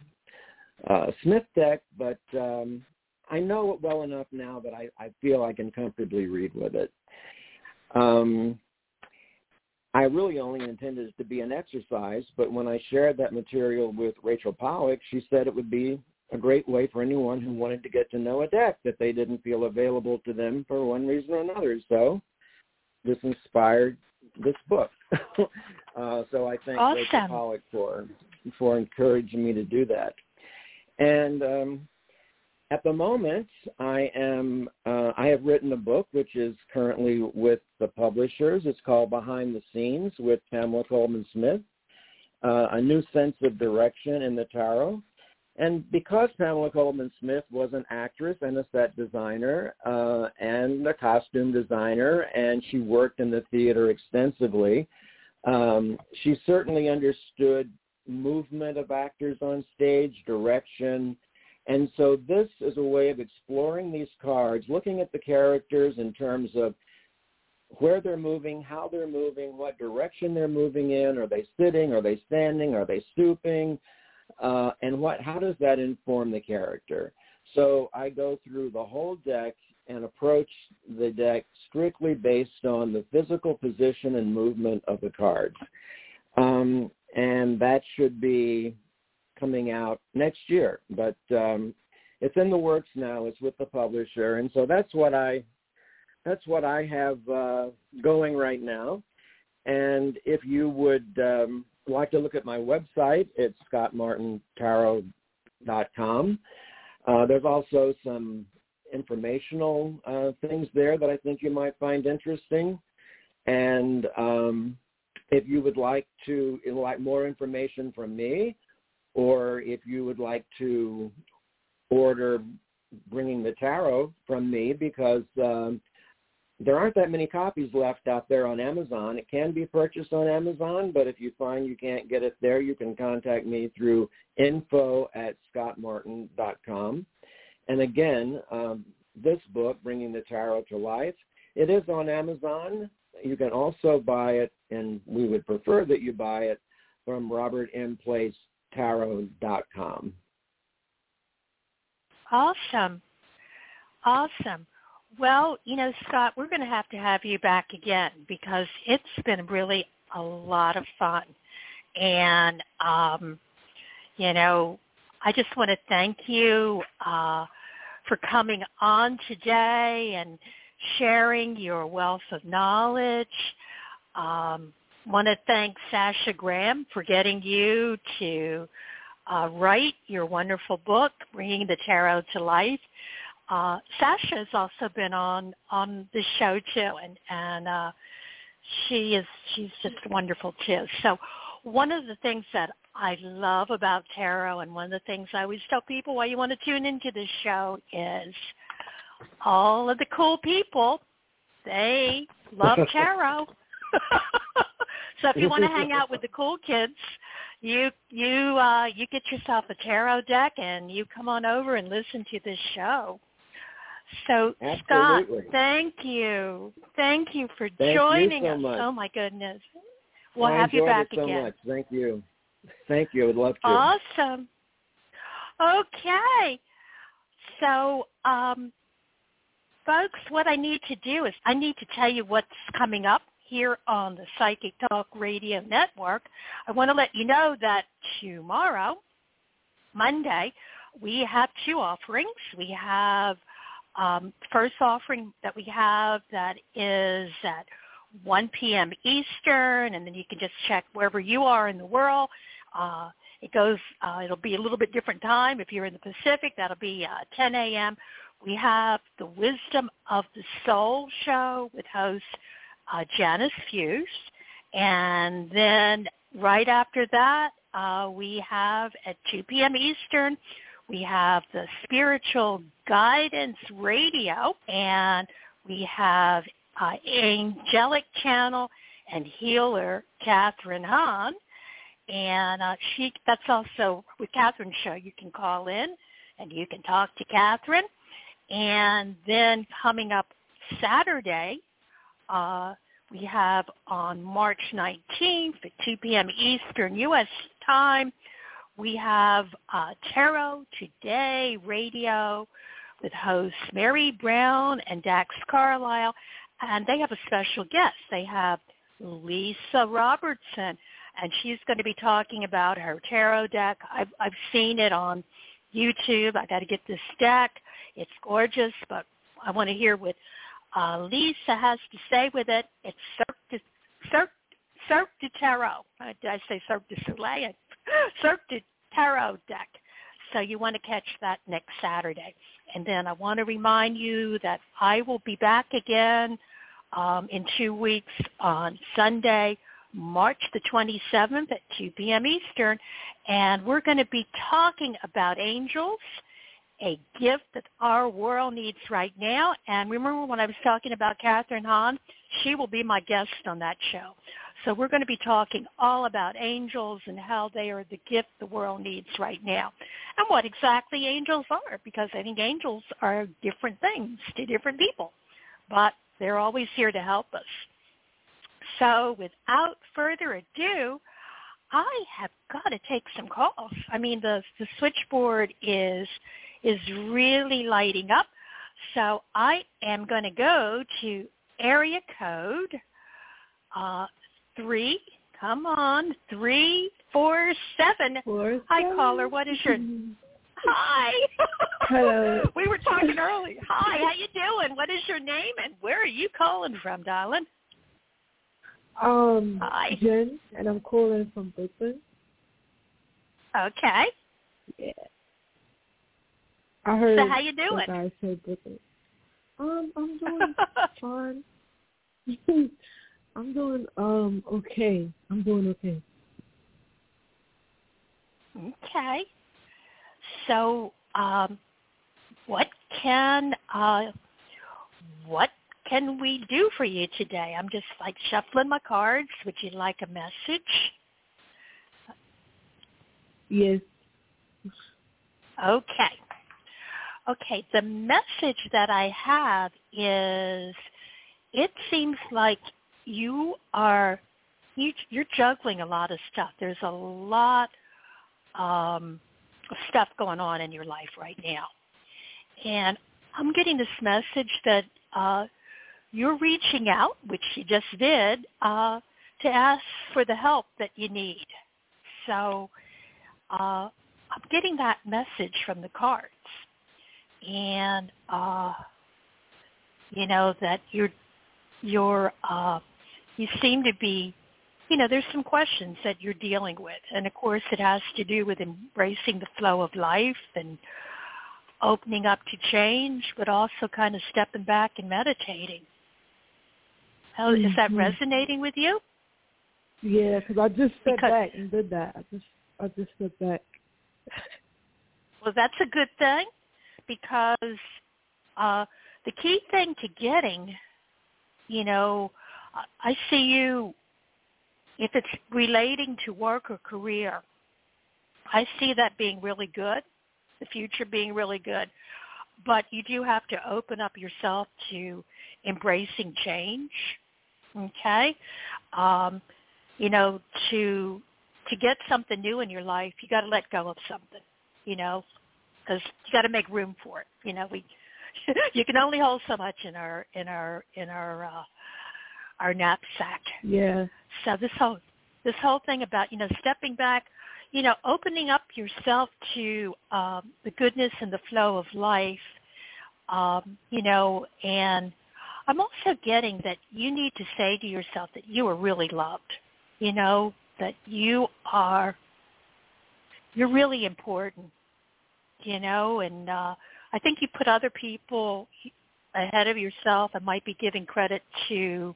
S3: uh, Smith deck, but um, I know it well enough now that I, I feel I can comfortably read with it. Um, I really only intended it to be an exercise, but when I shared that material with Rachel Pollack, she said it would be a great way for anyone who wanted to get to know a deck that they didn't feel available to them for one reason or another. So this inspired this book. uh, so I thank
S2: awesome.
S3: Rachel Pollack for for encouraging me to do that. And um, at the moment, I am uh, I have written a book which is currently with the publishers. It's called Behind the Scenes with Pamela Colman Smith, uh, a new sense of direction in the tarot. And because Pamela Colman Smith was an actress and a set designer uh, and a costume designer, and she worked in the theater extensively, um, she certainly understood movement of actors on stage, direction. And so this is a way of exploring these cards, looking at the characters in terms of where they're moving, how they're moving, what direction they're moving in. Are they sitting? Are they standing? Are they stooping? Uh, and what how does that inform the character? So I go through the whole deck and approach the deck strictly based on the physical position and movement of the cards. Um, and that should be coming out next year, but um, it's in the works now. It's with the publisher, and so that's what I that's what I have uh, going right now. And if you would um, like to look at my website, it's scottmartintarot.com. Uh, there's also some informational uh, things there that I think you might find interesting. And um, if you would like to like more information from me, or if you would like to order bringing the tarot from me, because um, there aren't that many copies left out there on Amazon. It can be purchased on Amazon, but if you find you can't get it there, you can contact me through info at scottmartin.com. And again, um, this book, Bringing the Tarot to Life, it is on Amazon. You can also buy it, and we would prefer that you buy it from robertmplacetarot.com.
S2: Awesome. Awesome. Well, you know, Scott, we're going to have to have you back again because it's been really a lot of fun. And, um, you know, I just want to thank you uh, for coming on today and sharing your wealth of knowledge. Um, want to thank Sasha Graham for getting you to uh, write your wonderful book, Bringing the Tarot to Life uh, Sasha has also been on on the show too, and and uh, she is she's just wonderful too. So one of the things that I love about tarot, and one of the things I always tell people why you want to tune into this show is all of the cool people they love tarot. so if you want to hang out with the cool kids, you you uh you get yourself a tarot deck and you come on over and listen to this show. So
S3: Absolutely.
S2: Scott, thank you. Thank you for
S3: Thank
S2: joining
S3: you so
S2: us.
S3: Much.
S2: Oh my goodness. We'll
S3: I
S2: have you back
S3: so
S2: again.
S3: Much. Thank you. Thank you. I would love to.
S2: Awesome. Okay. So, um, folks, what I need to do is I need to tell you what's coming up here on the Psychic Talk Radio Network. I want to let you know that tomorrow, Monday, we have two offerings. We have um, first offering that we have that is at 1 p.m. Eastern, and then you can just check wherever you are in the world. Uh, it goes, uh, it'll be a little bit different time. If you're in the Pacific, that'll be uh, 10 a.m. We have the Wisdom of the Soul show with host uh, Janice Fuse. And then right after that, uh, we have at 2 p.m. Eastern, we have the Spiritual Guidance Radio, and we have uh, Angelic Channel and Healer Catherine Hahn and uh, she that's also with Catherine's show. You can call in and you can talk to Catherine. And then coming up Saturday, uh, we have on March 19th at 2 p.m. Eastern U.S. time, we have uh, Tarot Today Radio with hosts Mary Brown and Dax Carlisle, and they have a special guest. They have Lisa Robertson, and she's going to be talking about her tarot deck. I've, I've seen it on YouTube. I got to get this deck. It's gorgeous, but I want to hear what uh, Lisa has to say with it. It's Cirque du, Cirque, Cirque du Tarot. Uh, did I say Cirque du Soleil? Cirque du Tarot deck. So you want to catch that next Saturday. And then I want to remind you that I will be back again um, in two weeks on Sunday, March the 27th at 2 p.m. Eastern, and we're going to be talking about angels, a gift that our world needs right now. And remember when I was talking about Catherine Hahn? She will be my guest on that show. So we're going to be talking all about angels and how they are the gift the world needs right now and what exactly angels are because I think angels are different things to different people. But they're always here to help us. So without further ado, I have got to take some calls. I mean, the the switchboard is is really lighting up. So I am going to go to area code uh, three. Come on, three four seven.
S1: Four,
S2: Hi,
S1: seven.
S2: caller. What is your Hi.
S1: Hello.
S2: we were talking earlier. Hi, how you doing? What is your name and where are you calling from, darling?
S1: Um,
S2: Hi.
S1: Jen, and I'm calling from Brooklyn.
S2: Okay.
S1: Yeah. I heard
S2: So how you doing?
S1: I said Brooklyn. Um, I'm doing fine. I'm doing um okay. I'm doing okay.
S2: okay. So, um, what can uh, what can we do for you today? I'm just like shuffling my cards. Would you like a message?
S1: Yes.
S2: Okay. Okay, the message that I have is it seems like you are you, you're juggling a lot of stuff. There's a lot um, of stuff going on in your life right now. And I'm getting this message that uh, you're reaching out, which you just did, uh, to ask for the help that you need. So uh, I'm getting that message from the cards, and uh, you know that you're you're uh, you seem to be, you know, there's some questions that you're dealing with, and of course it has to do with embracing the flow of life and opening up to change, but also kind of stepping back and meditating. How, is that
S1: Mhm.
S2: resonating with you?
S1: Yeah, because I just stepped
S2: Because-
S1: back and did that. I just I just stepped back.
S2: Well, that's a good thing because uh, the key thing to getting, you know, I- see you if it's relating to work or career, I see that being really good, the future being really good. But you do have to open up yourself to embracing change. Okay, um, you know, to to get something new in your life, you got to let go of something. You know, because you got to make room for it. You know, we you can only hold so much in our in our in our uh, our knapsack.
S1: Yeah.
S2: So this whole this whole thing about you know stepping back, you know, opening up yourself to um, the goodness and the flow of life, um, you know, and I'm also getting that you need to say to yourself that you are really loved. You know that you are you're really important. You know, and uh, I think you put other people ahead of yourself and might be giving credit to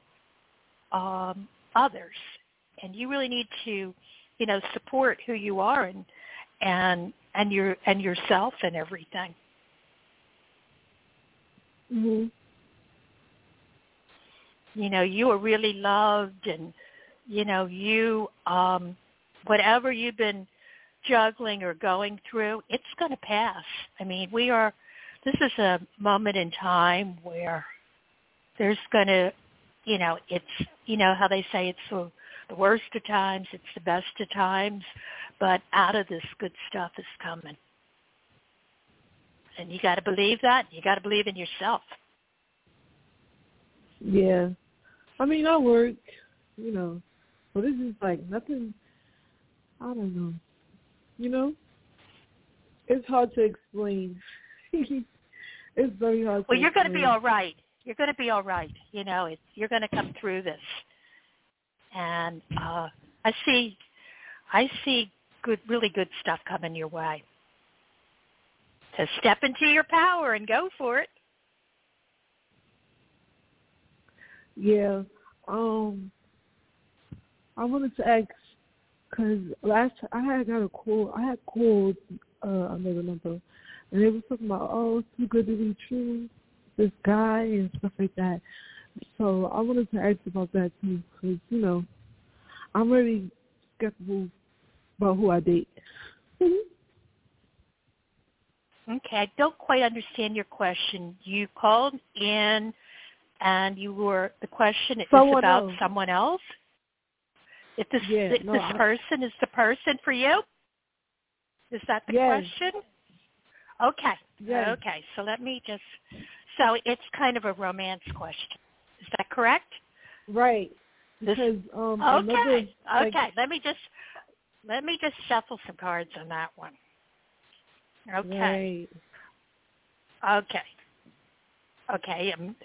S2: um, others. And you really need to, you know, support who you are and and and your and yourself and everything.
S1: Mhm.
S2: You know, you are really loved and you know, you um whatever you've been juggling or going through, it's going to pass. I mean, we are this is a moment in time where there's going to, you know, it's, you know how they say it's the, the worst of times, it's the best of times, but out of this good stuff is coming. And you got to believe that. You got to believe in yourself.
S1: Yeah. I mean, I work, you know, but this is like nothing, I don't know, you know? It's hard to explain. it's very hard.
S2: Well, you're
S1: going
S2: to be all right. You're going to be all right. You know, it's you're going to come through this. And uh I see, I see good, really good stuff coming your way. To step into your power and go for it.
S1: Yeah. Um, I wanted to ask because last I had got a call. I had called uh, another number, and they was talking about, oh, it's too good to be true, this guy and stuff like that. So I wanted to ask about that too, because you know, I'm really skeptical about who I date. Mm-hmm.
S2: Okay, I don't quite understand your question. You called in, and you were the question is
S1: Someone
S2: about
S1: else.
S2: someone else. If this
S1: Yeah,
S2: if
S1: no,
S2: this person is the person for you, is that the
S1: Yes.
S2: question? Okay.
S1: Yes.
S2: Okay. So let me just. So it's kind of a romance question. Is that correct?
S1: Right.
S2: This-
S1: Because um another
S2: Okay.
S1: like,
S2: Okay. Let me just let me just shuffle some cards on that one. Okay.
S1: Right.
S2: Okay. Okay. I'm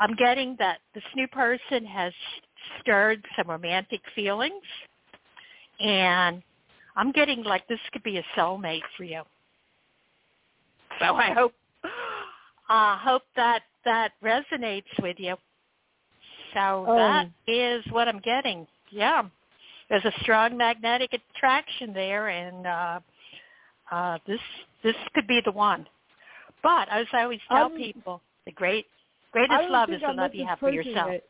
S2: I'm getting that this new person has stirred some romantic feelings, and I'm getting like this could be a soulmate for you. So I hope I hope that that resonates with you. So
S1: Oh.
S2: that is what I'm getting. Yeah. There's a strong magnetic attraction there and uh uh this this could be the one. But as I always tell
S1: I'm-
S2: people, the great greatest love is the
S1: I
S2: love you have for yourself.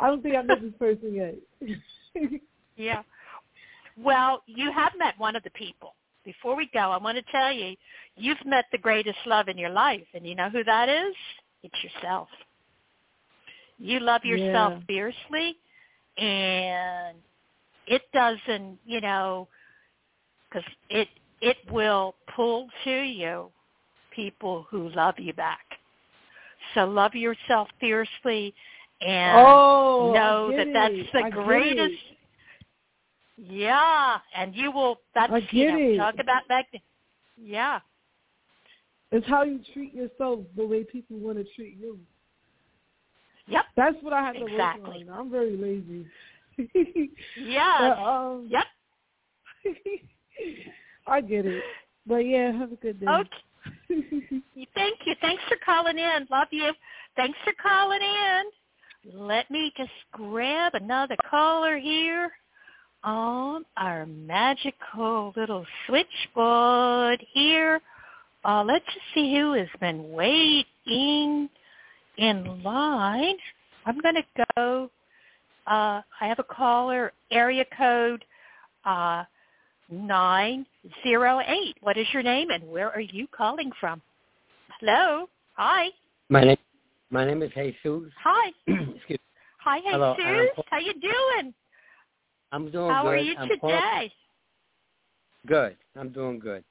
S1: I don't think I met this person yet.
S2: Yeah. Well, you have met one of the people. Before we go, I want to tell you, you've met the greatest love in your life, and you know who that is? It's yourself. You love yourself
S1: Yeah.
S2: fiercely, and it doesn't, you know, because it it will pull to you people who love you back. So love yourself fiercely, and
S1: oh,
S2: know that that's the
S1: I
S2: greatest.
S1: it.
S2: Yeah, and you will. That's
S1: I
S2: you know, talk about that. Yeah,
S1: It's how you treat yourself the way people want to treat you.
S2: yep,
S1: That's what I have to
S2: Exactly.
S1: work on. I'm very lazy.
S2: yeah.
S1: But, um,
S2: yep.
S1: I get it. But yeah, have a good day.
S2: Okay, thank you. Thanks for calling in. Love you. Thanks for calling in. Let me just grab another caller here on our magical little switchboard here. Uh, let's just see who has been waiting in line. I'm going to go uh, I have a caller, area code uh, 908. What is your name and where are you calling from? Hello. Hi.
S4: My name my name is Jesus.
S2: Hi.
S4: Excuse
S2: Hi, Jesus.
S4: Hello, um,
S2: How you doing?
S4: I'm doing
S2: How
S4: good.
S2: are you
S4: I'm
S2: today?
S4: calling- good. I'm doing good.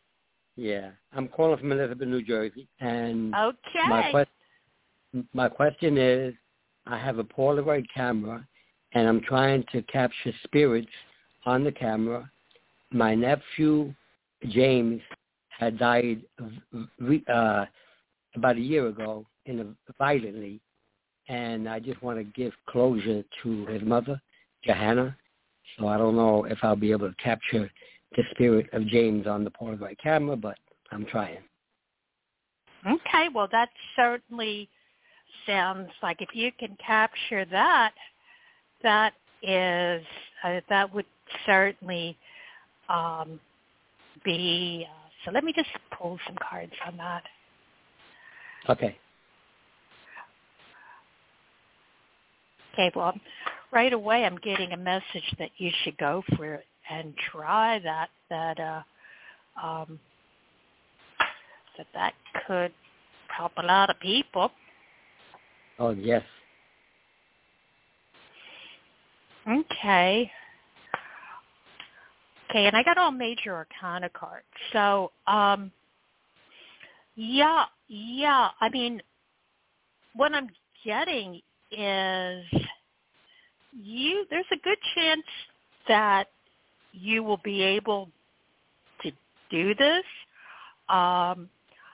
S4: Yeah. I'm calling from Elizabeth, New Jersey and
S2: Okay.
S4: my question my question is I have a Polaroid camera and I'm trying to capture spirits on the camera. My nephew James had died uh, about a year ago in a, violently, and I just want to give closure to his mother, Johanna. So I don't know if I'll be able to capture the spirit of James on the Polaroid camera, but I'm trying.
S2: Okay, well that certainly sounds like if you can capture that, that is uh, that would certainly um, be. Uh, so let me just pull some cards on that.
S4: Okay.
S2: Okay, well, right away I'm getting a message that you should go for it and try that. That uh, um, that that could help a lot of people.
S4: Oh yes.
S2: Okay. Okay, and I got all major arcana cards. So, um yeah, yeah. I mean, what I'm getting is you there's a good chance that you will be able to do this. Um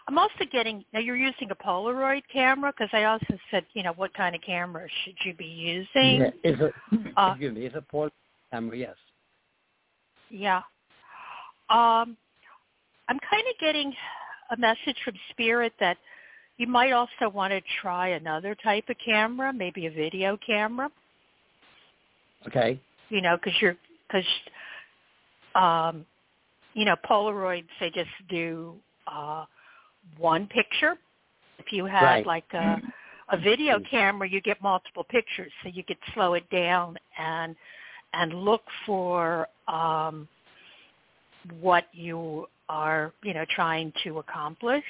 S2: I'm also getting now you're using a Polaroid camera because I also said, you know, what kind of camera should you be using?
S4: Yeah, it's a
S2: Uh,
S4: excuse me, it's a Polaroid camera, yes.
S2: Yeah. Um, I'm kind of getting a message from Spirit that you might also want to try another type of camera, maybe a video camera.
S4: Okay.
S2: You know, because you're because um, you know Polaroids they just do uh, one picture. If you had
S4: Right.
S2: like a a video camera, you get multiple pictures, so you could slow it down and and look for um, what you are, you know, trying to accomplish.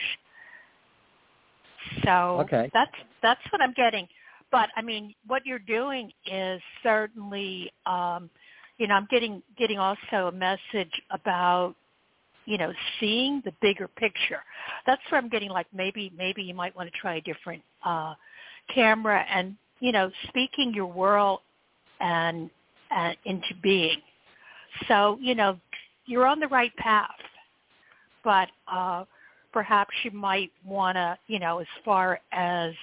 S2: So
S4: Okay.
S2: that's that's what I'm getting. But I mean, what you're doing is certainly, um, you know, I'm getting getting also a message about, you know, seeing the bigger picture. That's where I'm getting like maybe maybe you might want to try a different uh, camera and you know, speaking your world and uh, into being. So you know, you're on the right path, but uh, perhaps you might want to, you know, as far as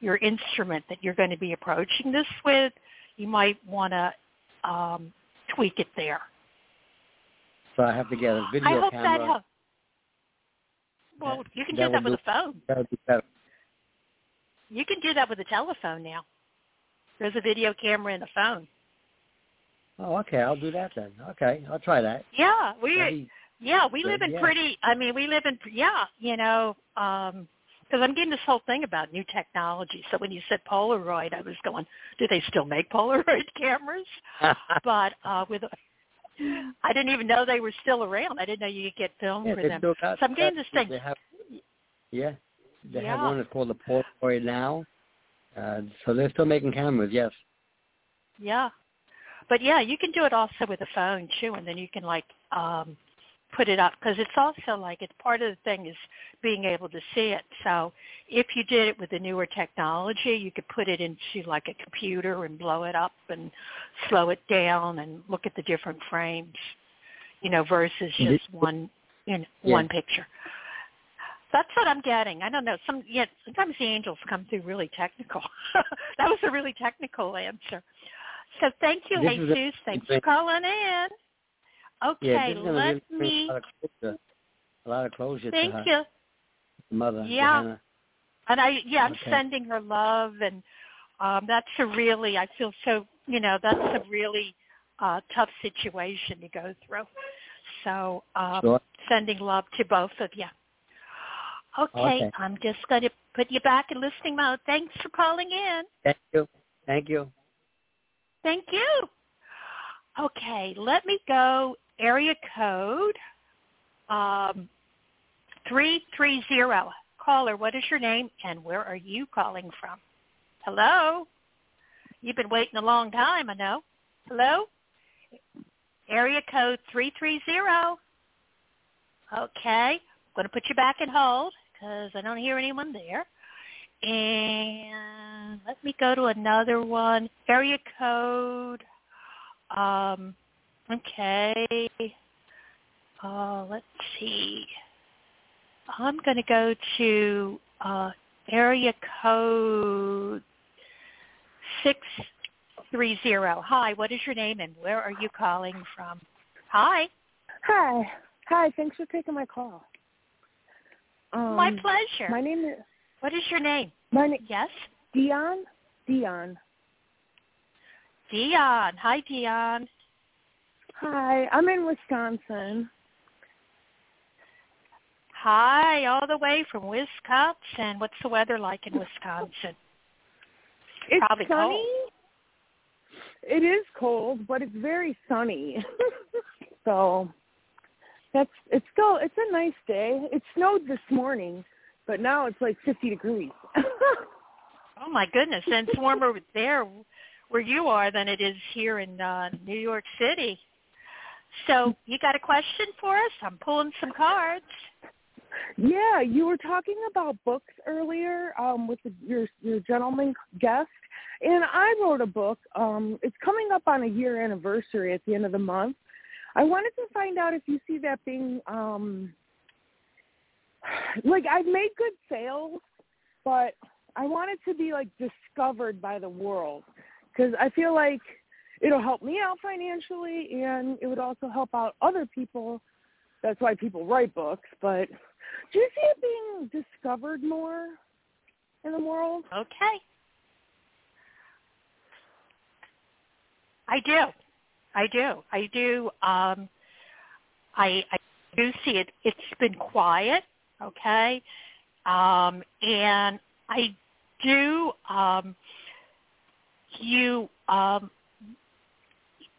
S2: your instrument that you're going to be approaching this with, you might want to um, tweak it there.
S4: So I have to get a video
S2: I hope
S4: camera.
S2: that helps. Well,
S4: That-
S2: you can
S4: that
S2: do that with
S4: do-
S2: a phone.
S4: That would be better.
S2: You can do that with a telephone now. There's a video camera in the phone.
S4: Oh, okay. I'll do that then. Okay, I'll try that.
S2: Yeah, we Yeah, we live in
S4: yeah.
S2: pretty. I mean, we live in yeah, you know, um because I'm getting this whole thing about new technology. So when you said Polaroid, I was going, do they still make Polaroid cameras? But uh with I didn't even know they were still around. I didn't know you could get film
S4: yeah,
S2: for them.
S4: got
S2: So I'm getting this thing.
S4: They have, yeah, they have one that's called the Polaroid now. Uh, so they're still making cameras. Yes.
S2: Yeah. But yeah, you can do it also with a phone too, and then you can like um put it up because it's also like it's part of the thing is being able to see it. So if you did it with the newer technology, you could put it into like a computer and blow it up and slow it down and look at the different frames, you know, versus just one know,
S4: Yeah.
S2: one picture. That's what I'm getting. I don't know. Some yeah, sometimes the angels come through really technical. that was a really technical answer. So thank you,
S4: This a-
S2: Jesus. Thanks for calling in. Okay,
S4: yeah, this is gonna
S2: let
S4: really
S2: me.
S4: a lot of closure, a lot of closure
S2: Thank
S4: to her
S2: you.
S4: mother.
S2: Yeah.
S4: Johanna.
S2: And I yeah, I'm
S4: Okay.
S2: sending her love and um that's a really I feel so you know, that's a really uh tough situation to go through. So um
S4: Sure.
S2: sending love to both of you. Okay,
S4: Okay.
S2: I'm just gonna put you back in listening mode. Thanks for calling in.
S4: Thank you. Thank you.
S2: Thank you. Okay, let me go area code um, 330. Caller, what is your name and where are you calling from? Hello? You've been waiting a long time, I know. Hello? Area code 330. Okay, I'm going to put you back in hold because I don't hear anyone there. And let me go to another one. Area code. Um, okay. Uh, let's see. I'm going to go to uh, area code 630. Hi, what is your name and where are you calling from? Hi.
S5: Hi. Hi, thanks for taking my call. Um,
S2: my pleasure.
S5: My name is
S2: what is your name?
S5: My name
S2: Yes.
S5: Dion. Dion.
S2: Dion. Hi, Dion.
S5: Hi, I'm in Wisconsin.
S2: Hi, all the way from Wisconsin. What's the weather like in Wisconsin?
S5: It's
S2: Probably
S5: sunny.
S2: cold.
S5: It is cold, but it's very sunny. so that's it's still it's a nice day. It snowed this morning, but now it's like 50 degrees.
S2: oh my goodness, and it's warmer there where you are than it is here in uh, New York City. So you got a question for us? I'm pulling some cards.
S5: Yeah, you were talking about books earlier um, with the, your your gentleman guest, and I wrote a book. Um, it's coming up on a year anniversary at the end of the month. I wanted to find out if you see that being um, like I've made good sales, but I want it to be like discovered by the world because I feel like it'll help me out financially and it would also help out other people. That's why people write books, but do you see it being discovered more in the world?
S2: Okay. I do. I do. I do. Um, I, I do see it. It's been quiet, okay, um, and I do. Um, you, um,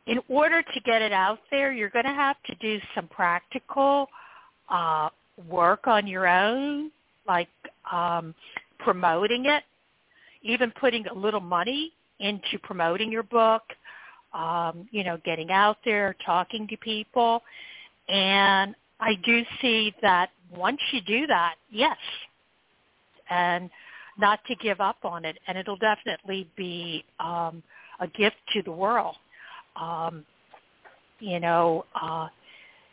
S2: in order to get it out there, you're going to have to do some practical uh, work on your own, like um, promoting it, even putting a little money into promoting your book, um, you know, getting out there, talking to people. And I do see that once you do that, yes, and not to give up on it, and it'll definitely be um, a gift to the world. Um, you know, uh,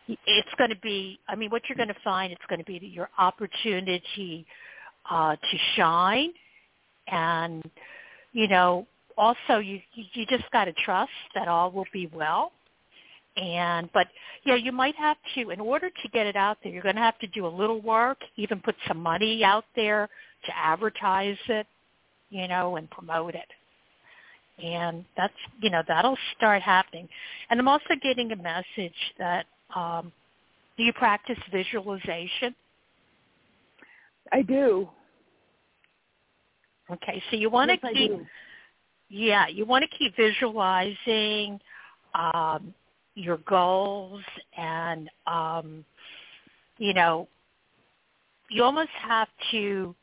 S2: it's going to be, I mean, what you're going to find, it's going to be your opportunity uh, to shine. And, you know, also you, you just got to trust that all will be well. And, but yeah, you might have to, in order to get it out there, you're going to have to do a little work, even put some money out there to advertise it, you know, and promote it and that's you know that'll start happening and i'm also getting a message that um, do you practice visualization?
S5: I do.
S2: Okay, so you want
S5: yes,
S2: to keep, yeah, you want to keep visualizing um, your goals, and um, you know, you almost have to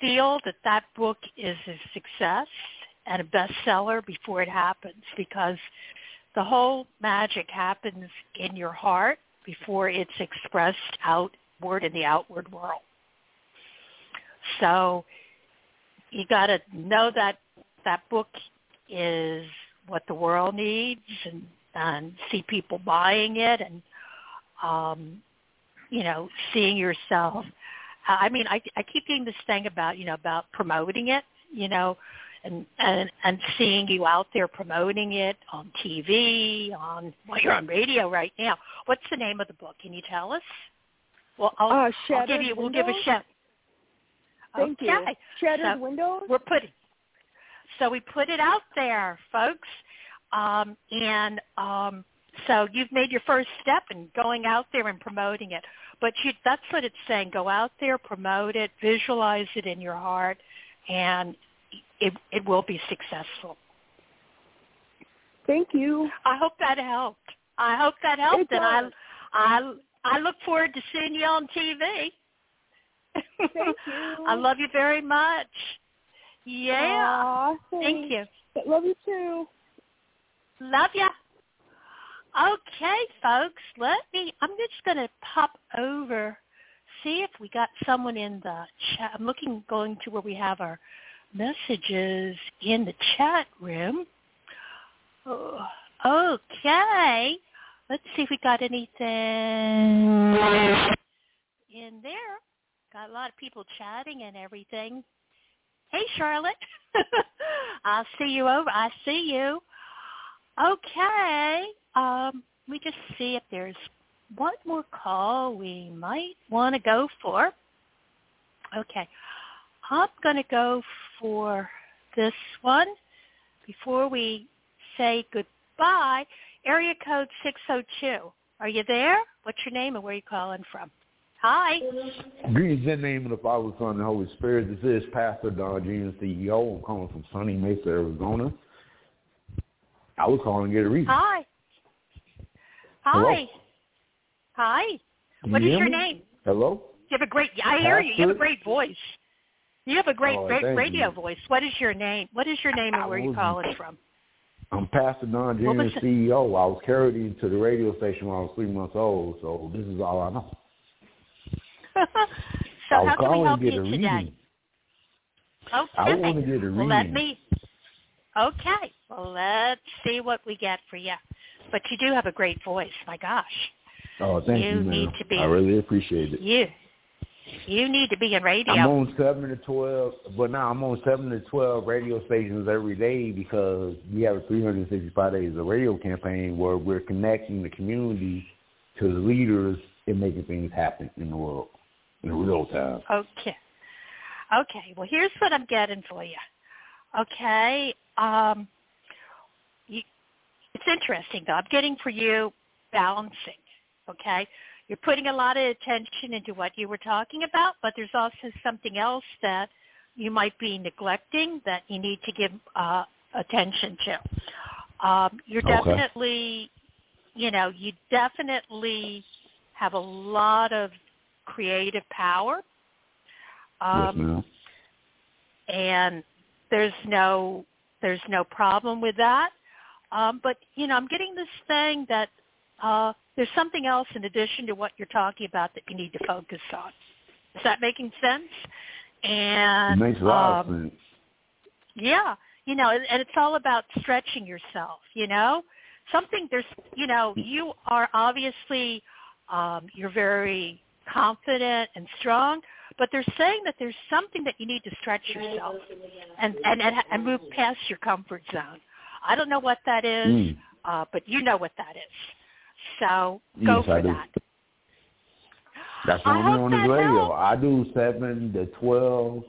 S2: feel that that book is a success and a bestseller before it happens, because the whole magic happens in your heart before it's expressed outward in the outward world. So you got to know that that book is what the world needs and, and see people buying it and, um, you know, seeing yourself. I mean, I, I keep getting this thing about, you know, about promoting it, you know, and and and seeing you out there promoting it on TV, on well, you're on radio right now. What's the name of the book? Can you tell us? Well, I'll,
S5: uh,
S2: I'll give you. We'll give a shout.
S5: Thank
S2: okay.
S5: you. Shattered
S2: so
S5: windows.
S2: We're putting. So we put it out there, folks, um, and um, so you've made your first step in going out there and promoting it. But you, that's what it's saying. Go out there, promote it, visualize it in your heart, and it, it will be successful.
S5: Thank you.
S2: I hope that helped. I hope that helped, and I. I, I look forward to seeing you on TV.
S5: Thank you.
S2: I love you very much. Yeah.
S5: Aw,
S2: Thank you.
S5: Love you too.
S2: Love ya. Okay, folks, let me, I'm just going to pop over, see if we got someone in the chat. I'm looking, going to where we have our messages in the chat room. Oh, okay. Let's see if we got anything in there. Got a lot of people chatting and everything. Hey, Charlotte. I'll see you over. I see you. Okay. Um, me just see if there's one more call we might want to go for. Okay. I'm going to go for this one before we say goodbye. Area code 602. Are you there? What's your name and where are you calling from? Hi.
S6: Greetings in the name of the Father, Son, and Holy Spirit. This is Pastor Don Jr., CEO. I'm calling from sunny Mesa, Arizona. I was calling to get a reason.
S2: Hi.
S6: Hello?
S2: Hi. Hi.
S6: Can
S2: What
S6: you
S2: is your
S6: me?
S2: name?
S6: Hello?
S2: You have a great. I hear you. You have a great voice. You have a great,
S6: Oh,
S2: great radio
S6: you.
S2: voice. What is your name? What is your name and where are you calling from?
S6: I'm Pastor Don Jr., CEO. I was carried into the radio station when I was three months old, so this is all I know.
S2: so
S6: I
S2: how can we help you today?
S6: reading.
S2: Okay.
S6: I want to get a
S2: well, let me. Okay. Well, let's see what we get for you. But you do have a great voice. My gosh,
S6: Oh, thank
S2: You
S6: you, ma'am.
S2: need to be-
S6: I really appreciate it.
S2: you you need to be in radio.
S6: I'm on seven to twelve, but now I'm on seven to twelve radio stations every day because we have a 365 days of radio campaign where we're connecting the community to the leaders and making things happen in the world in real time.
S2: Okay. Okay. Well, here's what I'm getting for you. Okay. Um, you, it's interesting though. I'm getting for you balancing. Okay. You're putting a lot of attention into what you were talking about, but there's also something else that you might be neglecting that you need to give uh, attention to. Um, you're
S6: Okay.
S2: definitely, you know, you definitely have a lot of creative power.
S6: yes,
S2: Um,
S6: ma'am.
S2: and there's no there's no problem with that. Um, but you know, I'm getting this thing that uh, there's something else in addition to what you're talking about that you need to focus on. Is that making sense?
S6: It
S2: And
S6: makes a lot
S2: um,
S6: of sense.
S2: yeah, you know, and and it's all about stretching yourself. You know, something there's you know you are obviously um, you're very confident and strong, but they're saying that there's something that you need to stretch yourself and and and, and move past your comfort zone. I don't know what that is,
S6: Mm.
S2: uh, but you know what that is. So go
S6: Yes,
S2: for
S6: I do.
S2: that.
S6: That's
S2: I
S6: why I'm
S2: hope
S6: on this radio.
S2: helps.
S6: I do seven to twelve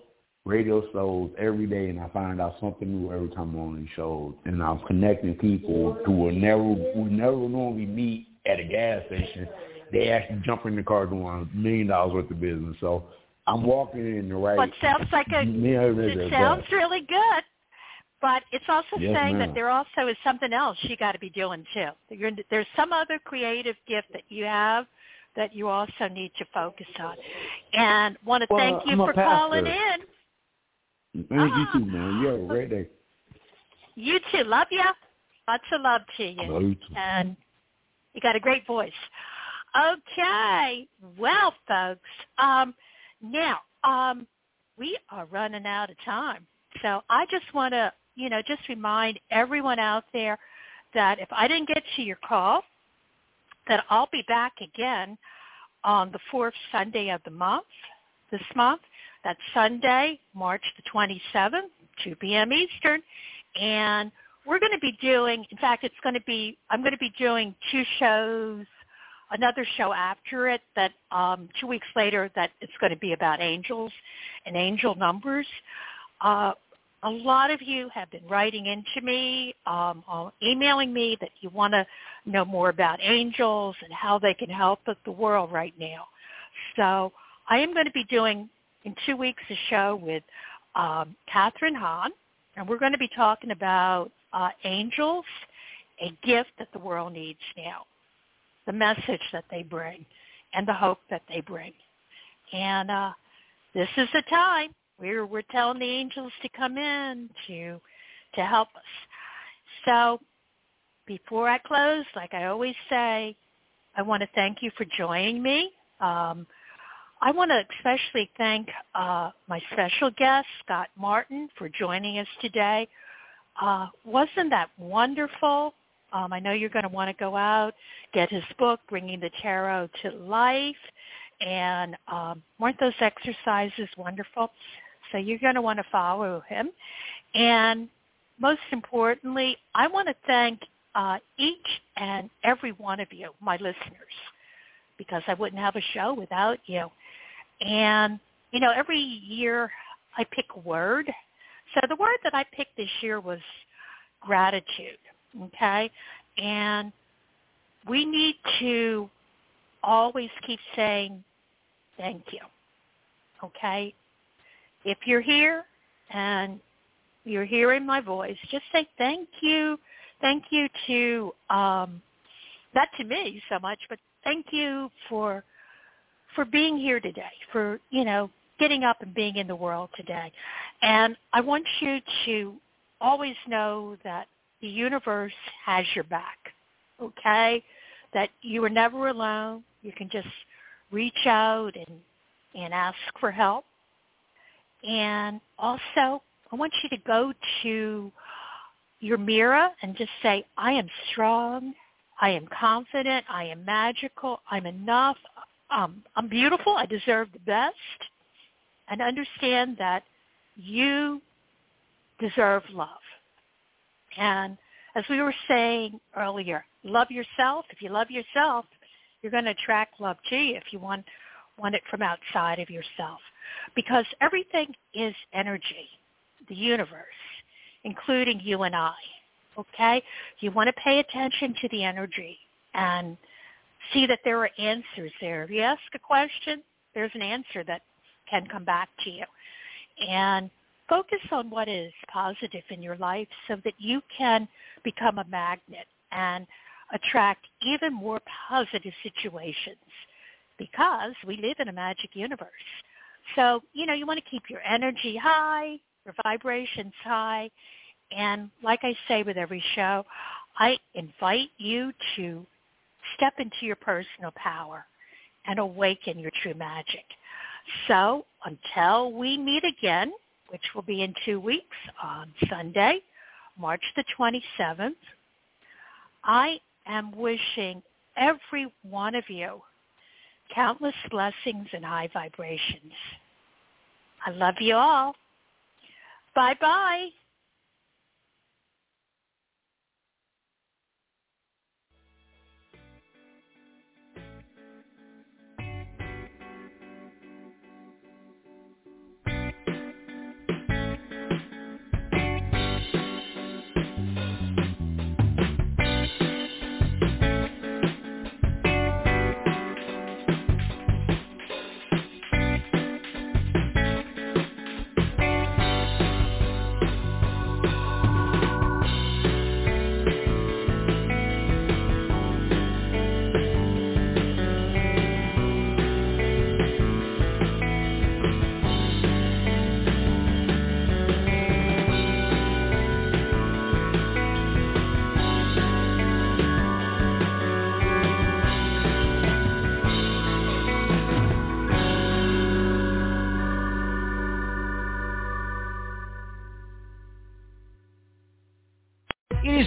S6: radio shows every day, and I find out something new every time I'm on these shows. And I'm connecting people who will never who never normally meet at a gas station. They actually jump in the car doing a million dollars worth of business. So I'm walking in the right.
S2: It sounds like a
S6: it
S2: sounds really good. But it's also
S6: Yes,
S2: saying
S6: ma'am.
S2: that there also is something else you got to be doing too. You're, there's some other creative gift that you have that you also need to focus on. And want to
S6: Well,
S2: thank you
S6: I'm
S2: for calling in.
S6: Thank you too, man. You have a great day.
S2: You too. Love you. Lots of love to you.
S6: Love you too.
S2: And you got a great voice. Okay. Well, folks, um, now um, we are running out of time. So I just want to, you know, just remind everyone out there that if I didn't get to your call, that I'll be back again on the fourth Sunday of the month, this month. That's Sunday, March the 27th, 2 p.m. Eastern. And we're going to be doing, in fact, it's going to be, I'm going to be doing two shows, another show after it that um, two weeks later that it's going to be about angels and angel numbers. Uh, a lot of you have been writing into me, um, uh, emailing me that you want to know more about angels and how they can help the world right now. So I am going to be doing in two weeks a show with um, Catherine Hahn, and we're going to be talking about uh, angels a gift that the world needs now, the message that they bring and the hope that they bring. And uh, this is the time. We're, we're telling the angels to come in to, to help us. So before I close, like I always say, I want to thank you for joining me. Um, I want to especially thank uh, my special guest, Scott Martin, for joining us today. Uh, wasn't that wonderful? Um, I know you're going to want to go out, get his book, Bringing the Tarot to Life, and um, weren't those exercises wonderful? So you're going to want to follow him. And most importantly, I want to thank uh, each and every one of you, my listeners, because I wouldn't have a show without you. And, you know, every year I pick a word. So the word that I picked this year was gratitude, okay? And we need to always keep saying thank you, okay? If you're here and you're hearing my voice, just say thank you thank you to um, not to me so much, but thank you for for being here today, for you know getting up and being in the world today. And I want you to always know that the universe has your back. Okay, that you are never alone. You can just reach out and and ask for help. And also, I want you to go to your mirror and just say, I am strong. I am confident. I am magical. I'm enough. Um, I'm beautiful. I deserve the best. And understand that you deserve love. And as we were saying earlier, love yourself. If you love yourself, you're going to attract love you if you want, want it from outside of yourself. Because everything is energy, the universe including you and I. Okay? You want to pay attention to the energy and see that there are answers there. If you ask a question, there's an answer that can come back to you. And focus on what is positive in your life so that you can become a magnet and attract even more positive situations because we live in a magic universe. So, you know, you want to keep your energy high, your vibrations high. And like I say with every show, I invite you to step into your personal power and awaken your true magic. So until we meet again, which will be in two weeks on Sunday, March the 27th, I am wishing every one of you countless blessings and high vibrations. I love you all. Bye-bye.